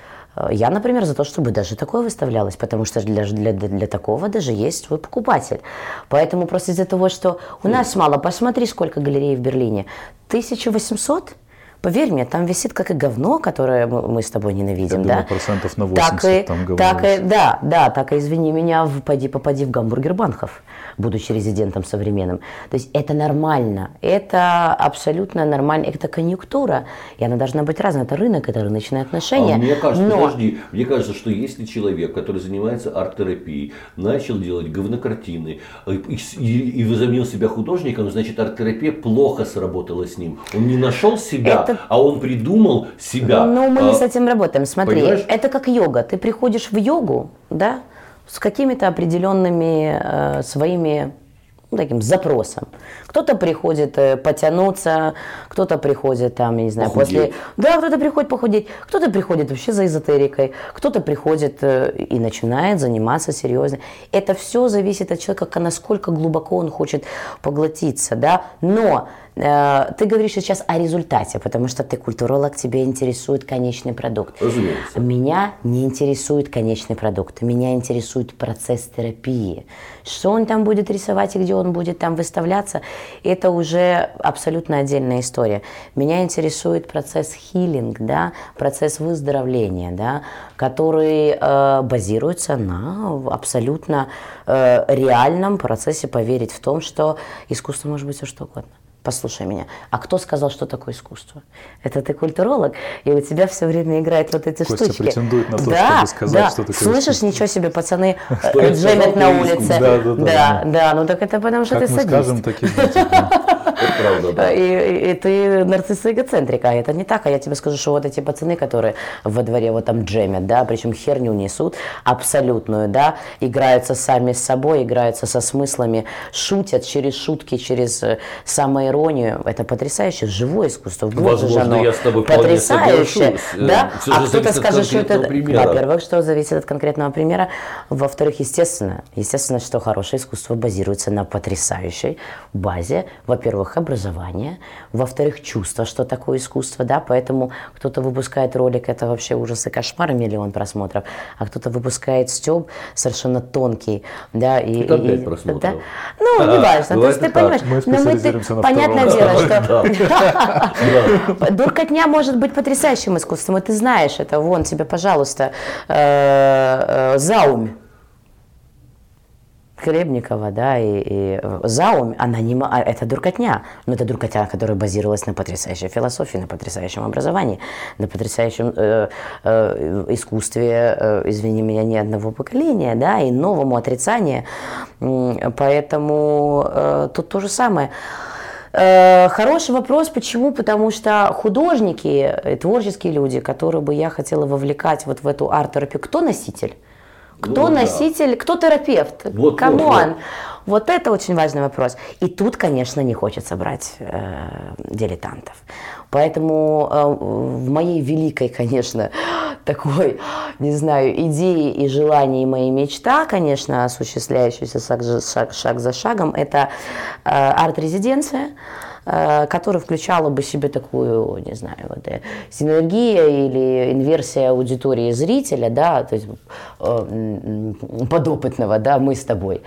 я, например, за то, чтобы даже такое выставлялось, потому что для, для, для такого даже есть свой покупатель. Поэтому просто из-за того, что у нас мало, посмотри, сколько галерей в Берлине. 1800? Поверь мне, там висит как и говно, которое мы, с тобой ненавидим, Я да? Думаю, процентов на 80 так и, там говно. Так и, да, да, так и извини меня, пойди попади в гамбургер Банхов будучи резидентом современным. То есть это нормально, это абсолютно нормально, это конъюнктура, и она должна быть разной. Это рынок, это рыночные отношения. А мне кажется, но... подожди, мне кажется, что если человек, который занимается арт-терапией, начал делать говнокартины и, и, и возомнил себя художником, значит арт-терапия плохо сработала с ним. Он не нашел себя, это... а он придумал себя. Ну, мы а... не с этим работаем. Смотри, Понимаешь? это как йога. Ты приходишь в йогу, да, с какими-то определенными э, своими ну, таким запросом. Кто-то приходит э, потянуться, кто-то приходит там, я не знаю, похудеть. после... Да, кто-то приходит похудеть, кто-то приходит вообще за эзотерикой, кто-то приходит э, и начинает заниматься серьезно. Это все зависит от человека, насколько глубоко он хочет поглотиться, да, но Э, ты говоришь сейчас о результате, потому что ты культуролог, тебя интересует конечный продукт. Разумеется. Меня не интересует конечный продукт, меня интересует процесс терапии. Что он там будет рисовать и где он будет там выставляться, это уже абсолютно отдельная история. Меня интересует процесс хилинг, да, процесс выздоровления, да, который э, базируется на абсолютно э, реальном процессе поверить в том, что искусство может быть все что угодно послушай меня, а кто сказал, что такое искусство? Это ты культуролог, и у тебя все время играют вот эти Костя штучки. претендует на то, да, чтобы сказать, да. что такое Слышишь, искусство. ничего себе, пацаны э, джемят на улице. Да, да, да, да, ну так это потому, что как ты мы садист. скажем, так и Это правда, да. И, и, ты нарцисс эгоцентрика, а это не так. А я тебе скажу, что вот эти пацаны, которые во дворе вот там джемят, да, причем херню несут, абсолютную, да, играются сами с собой, играются со смыслами, шутят через шутки, через э, самое иронию. Это потрясающе. Живое искусство. Боже, Возможно, я с тобой потрясающе. Да? Все а кто-то скажет, что это... Во-первых, что зависит от конкретного примера. Во-вторых, естественно, естественно, что хорошее искусство базируется на потрясающей базе. Во-первых, образования. Во-вторых, чувство, что такое искусство. Да? Поэтому кто-то выпускает ролик, это вообще ужас и кошмар, миллион просмотров. А кто-то выпускает стёб совершенно тонкий. Да, и, это опять и, просмотров. Да? Ну, а, не важно. То есть ты понимаешь, мы специализируемся на понятное дело, что дуркотня может быть потрясающим искусством, и ты знаешь это. Вон тебе, пожалуйста, э, э, заумь. Хлебникова, да, и, и Заум, она не, а это дуркотня, но это дуркотня, которая базировалась на потрясающей философии, на потрясающем образовании, на потрясающем э, э, искусстве, э, извини меня, ни одного поколения, да, и новому отрицанию, поэтому э, тут то же самое. Э, хороший вопрос, почему? Потому что художники, э, творческие люди, которые бы я хотела вовлекать вот в эту арт-терапию, кто носитель? Кто ну, носитель, да. кто терапевт? Вот, Come on. Вот, вот. вот это очень важный вопрос. И тут, конечно, не хочется брать э, дилетантов. Поэтому э, в моей великой, конечно, такой, не знаю, идеи и желания и моей мечта, конечно, осуществляющаяся шаг, шаг, шаг за шагом, это э, арт-резиденция. Э, которая включала бы себе такую, не знаю, вот, э, синергия или инверсия аудитории зрителя, да, то есть э, подопытного, да, мы с тобой,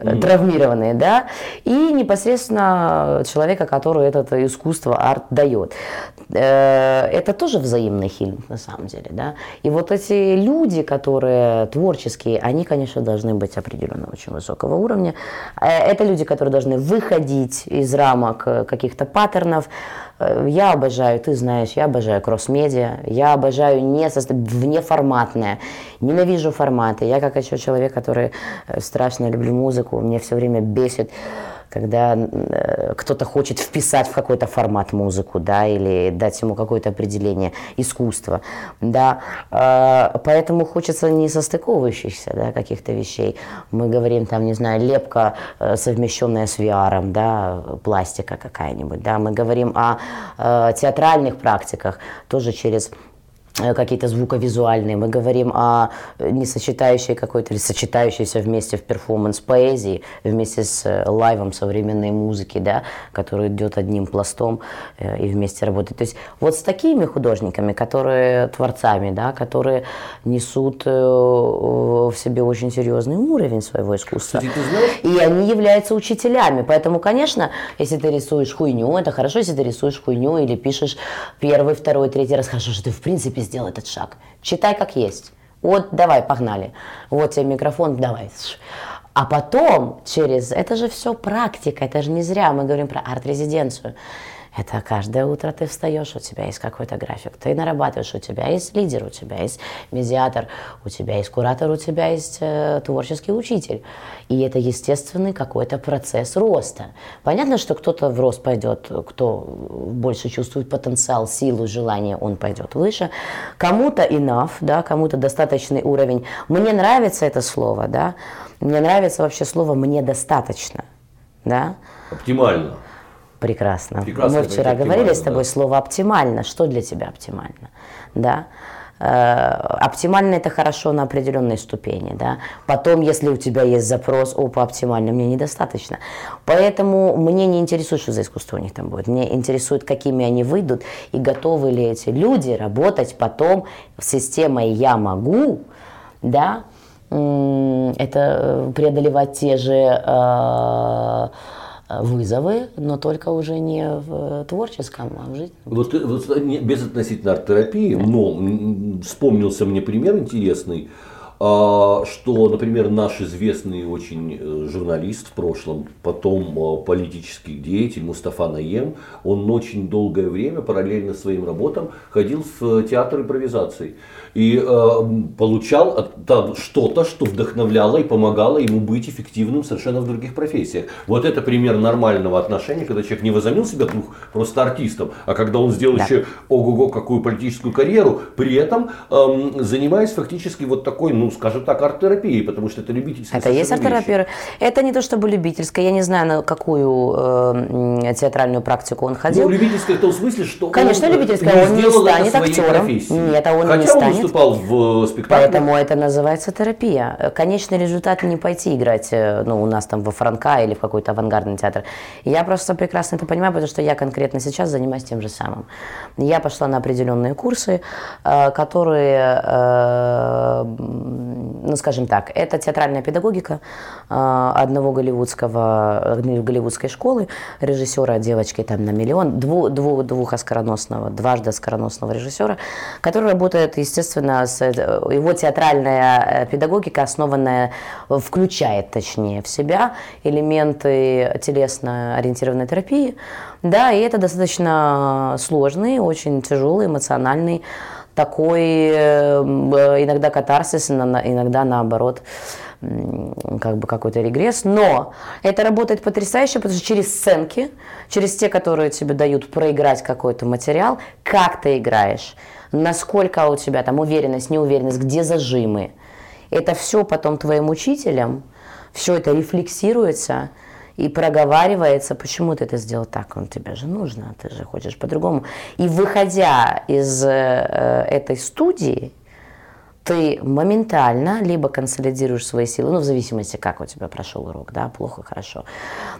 mm-hmm. травмированные, да, и непосредственно человека, который это искусство, арт дает. Это тоже взаимный хилинг на самом деле, да. И вот эти люди, которые творческие, они, конечно, должны быть определенно очень высокого уровня. Это люди, которые должны выходить из рамок каких-то паттернов. Э, я обожаю, ты знаешь, я обожаю кросс-медиа, я обожаю не внеформатное, ненавижу форматы. Я как еще человек, который э, страшно люблю музыку, мне все время бесит когда э, кто-то хочет вписать в какой-то формат музыку, да, или дать ему какое-то определение искусства, да, э, поэтому хочется не состыковывающихся, да, каких-то вещей. Мы говорим там, не знаю, лепка, э, совмещенная с VR, да, пластика какая-нибудь, да, мы говорим о э, театральных практиках, тоже через какие-то звуковизуальные, мы говорим о э, несочетающей какой-то или сочетающейся вместе в перформанс поэзии, вместе с э, лайвом современной музыки, да, который идет одним пластом и вместе работает. То есть вот с такими художниками, которые творцами, да, которые несут в себе очень серьезный уровень своего искусства. И они являются учителями. Поэтому, конечно, если ты рисуешь хуйню, это хорошо, если ты рисуешь хуйню или пишешь первый, второй, третий раз, хорошо, что ты в принципе сделал этот шаг. Читай как есть. Вот, давай, погнали. Вот тебе микрофон, давай. А потом через... Это же все практика, это же не зря. Мы говорим про арт-резиденцию. Это каждое утро ты встаешь, у тебя есть какой-то график, ты нарабатываешь, у тебя есть лидер, у тебя есть медиатор, у тебя есть куратор, у тебя есть э, творческий учитель. И это естественный какой-то процесс роста. Понятно, что кто-то в рост пойдет, кто больше чувствует потенциал, силу, желание, он пойдет выше. Кому-то enough, да, кому-то достаточный уровень. Мне нравится это слово, да, мне нравится вообще слово «мне достаточно», да. Оптимально. Прекрасно. Прекрасно Мы вчера говорили с тобой да. слово оптимально. Что для тебя оптимально? Да. Э, оптимально это хорошо на определенной ступени, да. Потом, если у тебя есть запрос, о, по оптимально, мне недостаточно. Поэтому мне не интересует, что за искусство у них там будет. Мне интересует, какими они выйдут и готовы ли эти люди работать потом с системой «я могу», да, это преодолевать те же э, Э, вызовы, но только уже не в творческом, а в жизни. Вот, вот без относительно арт-терапии, но вспомнился мне пример интересный, что, например, наш известный очень э, журналист в прошлом, потом э, политический деятель Мустафа Наем, он очень долгое время параллельно своим работам ходил в театр импровизации и э, получал там что-то, что вдохновляло и помогало ему быть эффективным совершенно в других профессиях. Вот это пример нормального отношения, когда человек не возомнил себя вдруг просто артистом, а когда он сделал да. еще ого-го какую политическую карьеру, при этом э, занимаясь фактически вот такой, ну скажем так, арт-терапией, потому что это любительская Это есть арт-терапия. Это не то чтобы любительская, я не знаю, на какую э, театральную практику он ходил. Ну, любительская в том смысле, что Конечно, он любительская, он не станет актером. Нет, а он Хотя не станет выступал в э, спектакле. Поэтому это называется терапия. Конечный результат не пойти играть, э, ну, у нас там во Франка или в какой-то авангардный театр. Я просто прекрасно это понимаю, потому что я конкретно сейчас занимаюсь тем же самым. Я пошла на определенные курсы, э, которые, ну, скажем так, это театральная педагогика одного голливудского, голливудской школы, режиссера девочки там на миллион, дву, дву, двух оскароносного, дважды оскароносного режиссера, который работает, естественно, естественно, э, его театральная э, педагогика, основанная, включает, точнее, в себя элементы телесно-ориентированной терапии. Да, и это достаточно сложный, очень тяжелый, эмоциональный такой э, иногда катарсис, иногда наоборот как бы какой-то регресс, но это работает потрясающе, потому что через сценки, через те, которые тебе дают проиграть какой-то материал, как ты играешь, насколько у тебя там уверенность, неуверенность, где зажимы. Это все потом твоим учителям, все это рефлексируется и проговаривается, почему ты это сделал так, он тебе же нужно, ты же хочешь по-другому. И выходя из э, этой студии, ты моментально либо консолидируешь свои силы, ну, в зависимости, как у тебя прошел урок, да, плохо, хорошо,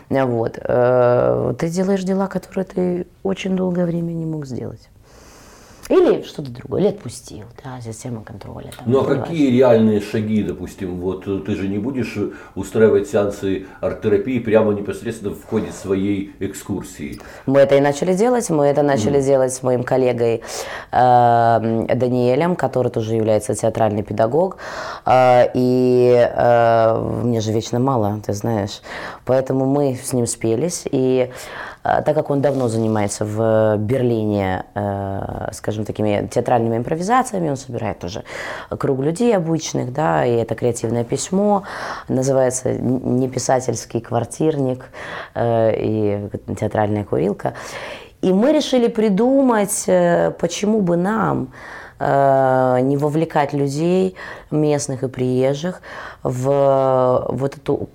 вот, э, ты делаешь дела, которые ты очень долгое время не мог сделать. Или что-то другое, или отпустил, да, система контроля. Там, ну а какие реальные шаги, допустим, вот э, ты же не будешь устраивать сеансы арт-терапии прямо непосредственно в ходе своей экскурсии? Мы это и начали делать, мы это начали mm. делать с моим коллегой э, Даниэлем, который тоже является театральный педагог, э, и э, мне же вечно мало, ты знаешь, поэтому мы с ним спелись, и так как он давно занимается в Берлине, э, скажем, такими театральными импровизациями, он собирает тоже круг людей обычных, да, и это креативное письмо, называется «Не писательский квартирник» э, и театральная курилка. И мы решили придумать, э, почему бы нам не вовлекать людей, местных и приезжих, в вот эту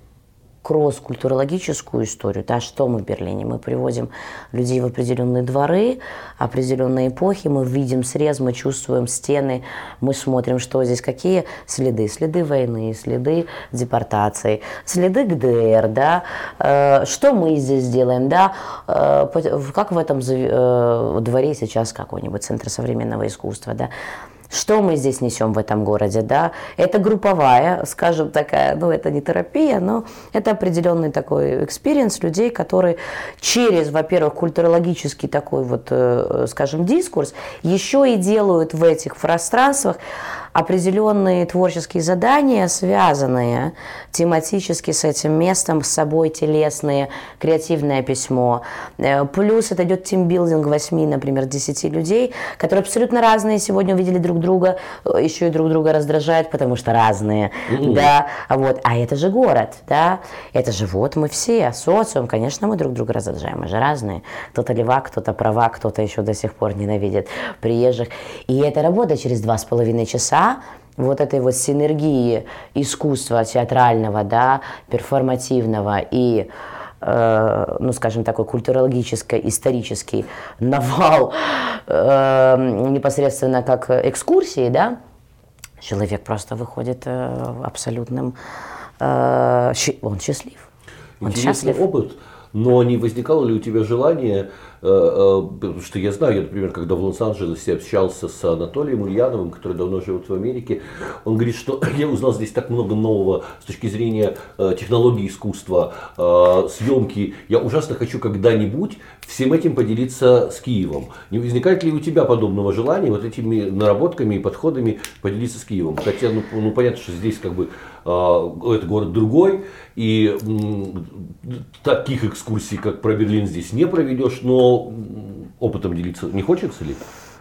кросс-культурологическую историю, да, что мы в Берлине? Мы приводим людей в определенные дворы, определенные эпохи, мы видим срез, мы чувствуем стены, мы смотрим, что здесь, какие следы, следы войны, следы депортации, следы ГДР, да, э, что мы здесь делаем, да, э, как в этом э, дворе сейчас какой-нибудь центр современного искусства, да, что мы здесь несем в этом городе, да? Это групповая, скажем, такая, ну, это не терапия, но это определенный такой experience людей, которые через, во-первых, культурологический такой вот, э, скажем, дискурс, еще и делают в этих пространствах определенные творческие задания, связанные тематически с этим местом, с собой, телесные, креативное письмо. Э, плюс это идет тимбилдинг 8, например, 10 людей, которые абсолютно разные, сегодня увидели друг друга, э, еще и друг друга раздражают, потому что разные, mm-hmm. да, вот, а это же город, да, это же вот мы все, социум, конечно, мы друг друга раздражаем, мы же разные, кто-то левак, кто-то права, кто-то еще до сих пор ненавидит приезжих, и это работа через два с половиной часа, вот этой вот синергии искусства театрального, да, перформативного и э, ну, скажем, такой культурологический, исторический навал э, непосредственно как экскурсии, да, человек просто выходит э, абсолютным, э, он счастлив. Он Интересный счастлив. опыт, но не возникало ли у тебя желание что я знаю, я, например, когда в Лос-Анджелесе общался с Анатолием Ульяновым, который давно живет в Америке, он говорит, что я узнал здесь так много нового с точки зрения э, технологии искусства, съемки. Я ужасно хочу когда-нибудь всем этим поделиться с Киевом. Не возникает ли у тебя подобного желания вот этими наработками и подходами поделиться с Киевом? Хотя, ну, ну понятно, что здесь как бы это город другой, и таких экскурсий, как про Берлин, здесь не проведешь, но опытом делиться не хочется ли?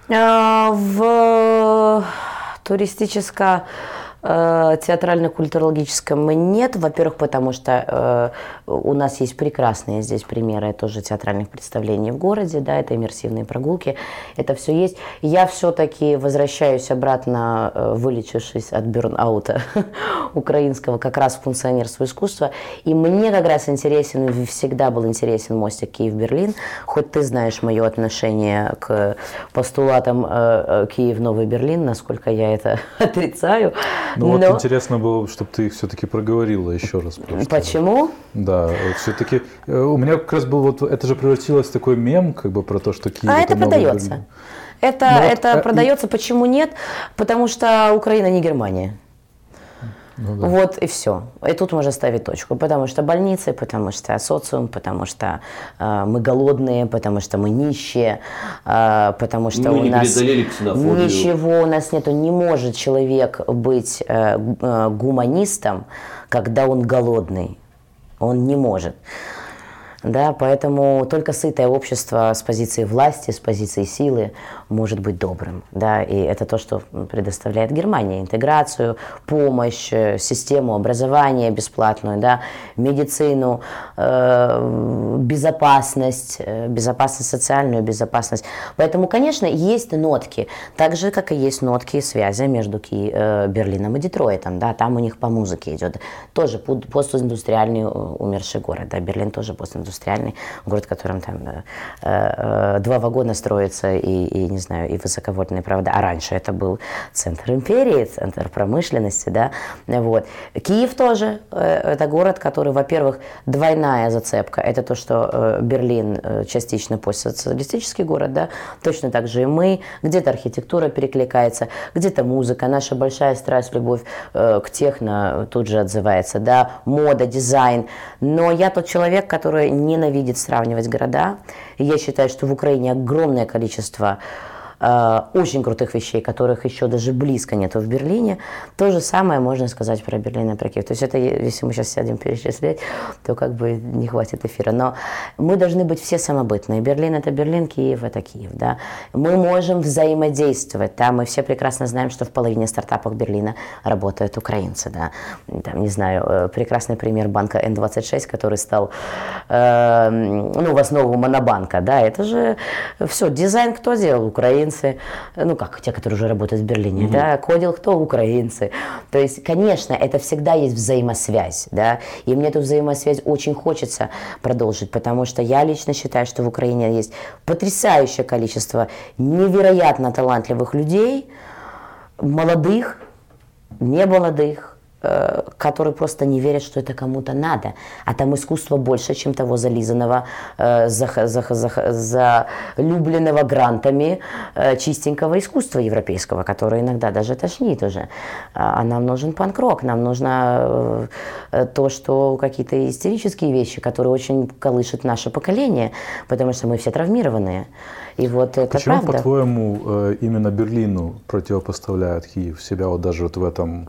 А, в туристическом Э, театрально-культурологическом нет. Во-первых, потому что э, у нас есть прекрасные здесь примеры тоже театральных представлений в городе, да, это иммерсивные прогулки, это все есть. Я все-таки возвращаюсь обратно, э, вылечившись от бюрн-аута украинского, как раз в функционерство искусства, и мне как раз интересен, всегда был интересен мостик Киев-Берлин, хоть ты знаешь мое отношение к постулатам Киев-Новый Берлин, насколько я это отрицаю, ну вот интересно было, чтобы ты их все-таки проговорила еще раз. Просто. Почему? Да, все-таки э, у меня как раз был вот, это же превратилось в такой мем, как бы про то, что Киев. А это, продается. Это, ну, это вот, продается, и... почему нет? Потому что Украина не Германия. Ну, да. Вот и все. И тут можно ставить точку. Потому что больницы, потому что социум, потому что э, мы голодные, потому что мы нищие, э, потому что мы у нас ничего у нас нету. Не может человек быть э, э, гуманистом, когда он голодный. Он не может. Да, поэтому только сытое общество с позиции власти, с позиции силы может быть добрым. Да, и это то, что предоставляет Германия. Интеграцию, помощь, э, систему образования бесплатную, да, медицину, э, безопасность, э, безопасность социальную, безопасность. Поэтому, конечно, есть нотки, так же, как и есть нотки связи между Ки, э, Берлином и Детройтом. Да, там у них по музыке идет. Тоже постиндустриальный э, умерший город. Да, Берлин тоже постиндустриальный индустриальный город, в котором там э, э, два вагона строятся и, и, не знаю, и высоковольтные провода. А раньше это был центр империи, центр промышленности, да, вот. Киев тоже, э, это город, который, во-первых, двойная зацепка. Это то, что э, Берлин э, частично постсоциалистический город, да, точно так же и мы. Где-то архитектура перекликается, где-то музыка. Наша большая страсть, любовь э, к техно тут же отзывается, да, мода, дизайн. Но я тот человек, который ненавидит сравнивать города. И я считаю, что в Украине огромное количество очень крутых вещей, которых еще даже близко нету в Берлине. То же самое можно сказать про Берлин и про Киев. То есть это, если мы сейчас сядем перечислять, то как бы не хватит эфира. Но мы должны быть все самобытные. Берлин – это Берлин, Киев – это Киев. Да? Мы можем взаимодействовать. Да? Мы все прекрасно знаем, что в половине стартапов Берлина работают украинцы. Да? Там, не знаю, э, прекрасный пример банка N26, который стал э, ну, в основу монобанка. Да? Это же все, дизайн кто делал? Украинцы украинцы, ну как, те, которые уже работают в Берлине, угу. да, ходил кто? Украинцы. То есть, конечно, это всегда есть взаимосвязь, да, и мне эту взаимосвязь очень хочется продолжить, потому что я лично считаю, что в Украине есть потрясающее количество невероятно талантливых людей, молодых, не молодых, которые просто не верят, что это кому-то надо. А там искусство больше, чем того зализанного, э, залюбленного грантами э, чистенького искусства европейского, которое иногда даже тошнит уже. А нам нужен панк-рок, нам нужно то, что какие-то истерические вещи, которые очень колышут наше поколение, потому что мы все травмированные. И вот это Почему, правда. по-твоему, именно Берлину противопоставляет Киев себя вот даже вот в этом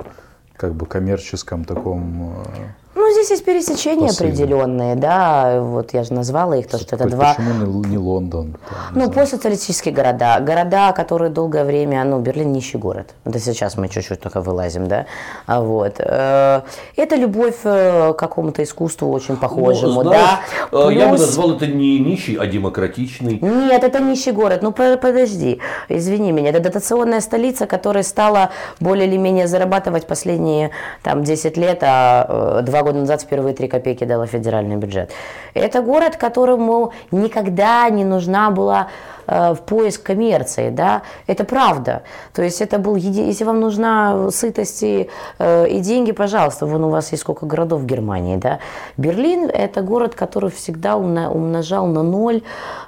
как бы коммерческом таком э, ну, здесь есть пересечения посыле. определенные, да, вот я же назвала их, то, что это два... Почему не Лондон? Там, ну, постсоциалистические города, города, которые долгое время, ну, Берлин нищий город, это сейчас мы чуть-чуть только вылазим, да, а вот. Э, это любовь э, к какому-то искусству очень похожему, ну, знаешь, да. Плюс... Я бы назвал это не нищий, а демократичный. Нет, это нищий город, ну, подожди, извини меня, это дотационная столица, которая стала более или менее зарабатывать последние, там, 10 лет, а два года назад впервые 3 копейки дала федеральный бюджет. Это город, которому никогда не нужна была в поиск коммерции, да, это правда. То есть это был, если вам нужна сытость и, э, и деньги, пожалуйста, вон у вас есть сколько городов в Германии, да. Берлин – это город, который всегда умножал на ноль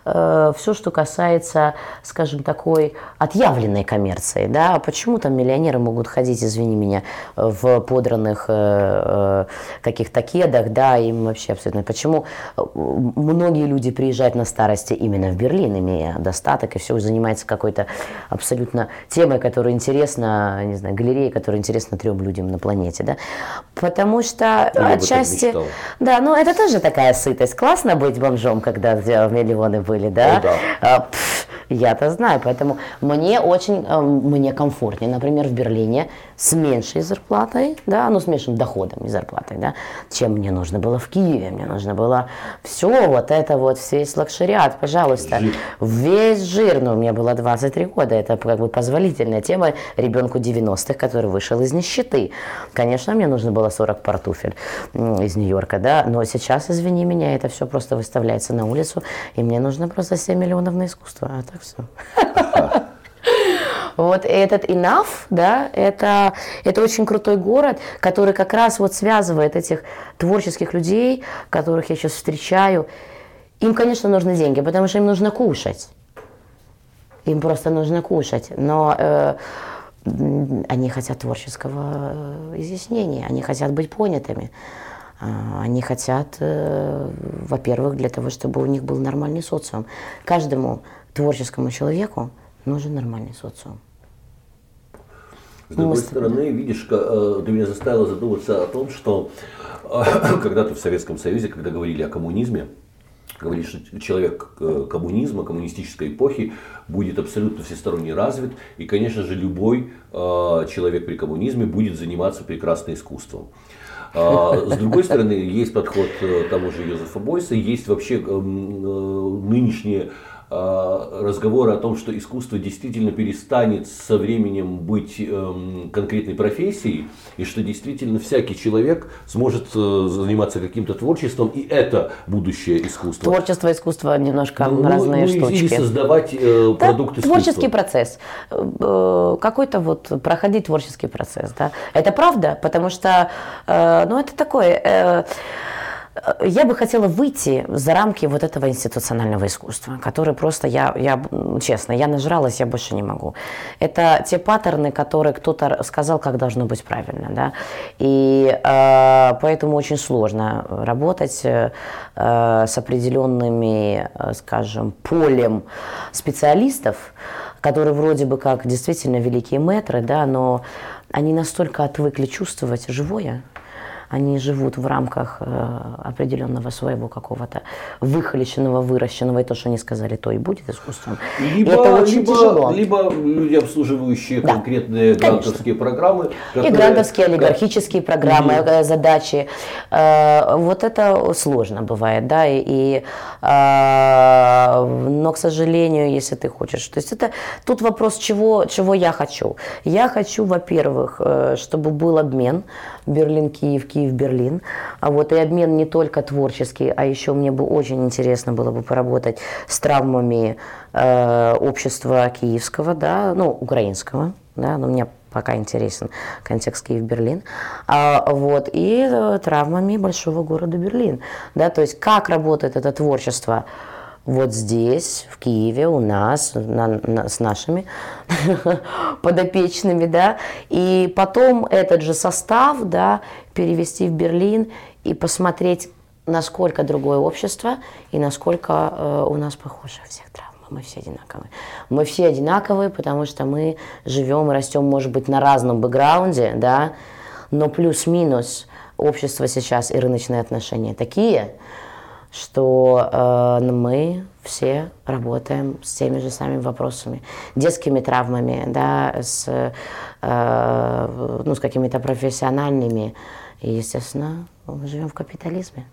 э, все, что касается, скажем, такой отъявленной коммерции, да. Почему там миллионеры могут ходить, извини меня, в подранных каких-то кедах, да, им вообще абсолютно. Почему многие люди приезжают на старости именно в Берлин, имея достаток, и все занимается какой-то абсолютно темой, которая интересна, не знаю, галереей, которая интересна трем людям на планете, да, потому что Я отчасти, да, ну это тоже такая сытость, классно быть бомжом, когда миллионы были, да, О, да. А, я-то знаю, поэтому мне очень, э, мне комфортнее, например, в Берлине с меньшей зарплатой, да, ну с меньшим доходом, не зарплатой, да, чем мне нужно было в Киеве, мне нужно было все вот это вот, весь luxury ад, пожалуйста, весь весь жир, но мне было 23 года, это как бы позволительная тема ребенку 90-х, который вышел из нищеты. Конечно, мне нужно было 40 пар туфель из Нью-Йорка, да, но сейчас, извини меня, это все просто выставляется на улицу, и мне нужно просто 7 миллионов на искусство, а так все. Вот этот Enough, да, это, это очень крутой город, который как раз вот связывает этих творческих людей, которых я сейчас встречаю. Им, конечно, нужны деньги, потому что им нужно кушать им просто нужно кушать. Но э, они хотят творческого э, изъяснения, они хотят быть понятыми. А, они хотят, э, во-первых, для того, чтобы у них был нормальный социум. Каждому творческому человеку нужен нормальный социум. С другой Мы... стороны, видишь, э, ты меня заставила задуматься о том, что когда-то в Советском Союзе, когда говорили о коммунизме, говорит, что человек э, коммунизма, коммунистической эпохи будет абсолютно всесторонне развит, и, конечно же, любой э, человек при коммунизме будет заниматься прекрасным искусством. А, с другой стороны, есть подход э, того же Йозефа Бойса, есть вообще эм, нынешние разговоры о том, что искусство действительно перестанет со временем быть эм, конкретной профессией, и что действительно всякий человек сможет э, заниматься каким-то творчеством, и это будущее искусство. Творчество искусство немножко ну, разные ну, штучки. Или создавать э, да, продукт искусства. Творческий процесс. Э, какой-то вот проходить творческий процесс. Да? Это правда, потому что э, ну, это такое... Э, я бы хотела выйти за рамки вот этого институционального искусства, которое просто, я, я честно, я нажралась, я больше не могу. Это те паттерны, которые кто-то сказал, как должно быть правильно, да, и э, поэтому очень сложно работать э, с определенными, э, скажем, полем специалистов, которые вроде бы как действительно великие метры, да, но они настолько отвыкли чувствовать живое, они живут в рамках э, определенного своего какого-то выхолещенного, выращенного, и то, что они сказали, то и будет искусством. Либо, это очень либо, тяжело. Либо люди, обслуживающие да, конкретные грантовские программы. Которые, и грантовские, олигархические программы, и... Э, задачи. Э, вот это сложно бывает, да, и, и но, к сожалению, если ты хочешь, то есть это тут вопрос, чего, чего я хочу. Я хочу, во-первых, чтобы был обмен Берлин-Киев, Киев-Берлин. А вот и обмен не только творческий, а еще мне бы очень интересно было бы поработать с травмами э, общества киевского, да, ну, украинского, да, но мне пока интересен контекст Киев-Берлин, а, вот, и э, травмами большого города Берлин, да, то есть как работает это творчество, вот здесь, в Киеве, у нас, на, на, с нашими подопечными, да, и потом этот же состав, да, перевести в Берлин и посмотреть, насколько другое общество и насколько э, у нас похоже всех травм. Мы все одинаковые. Мы все одинаковые, потому что мы живем и растем, может быть, на разном бэкграунде, да, но плюс-минус общество сейчас и рыночные отношения такие, что э, мы все работаем с теми же самыми вопросами, детскими травмами, да, с, э, ну, с какими-то профессиональными. И, естественно, мы живем в капитализме.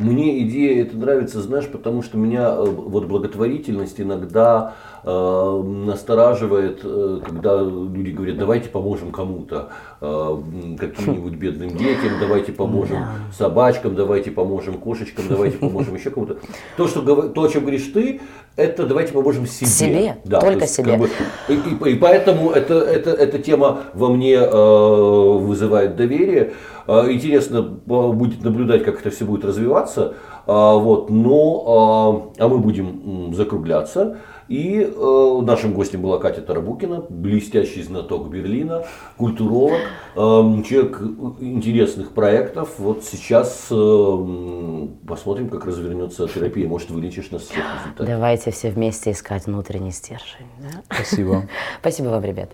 Мне идея эта нравится, знаешь, потому что меня э, вот благотворительность иногда э, настораживает, э, когда люди говорят, давайте поможем кому-то, э, каким-нибудь бедным детям, давайте поможем собачкам, давайте поможем кошечкам, давайте поможем еще кому-то. То, что, то, о чем говоришь ты, это давайте поможем себе. Себе, да, только есть, себе. Как бы, и, и, и поэтому это, это, эта тема во мне э, вызывает доверие. Интересно будет наблюдать, как это все будет развиваться. Вот, но, а мы будем закругляться. И э, нашим гостем была Катя Тарабукина, блестящий знаток Берлина, культуролог, э, человек интересных проектов. Вот сейчас э, посмотрим, как развернется терапия. Может, вылечишь нас всех Давайте все вместе искать внутренний стержень. Да? Спасибо. Спасибо вам, ребят.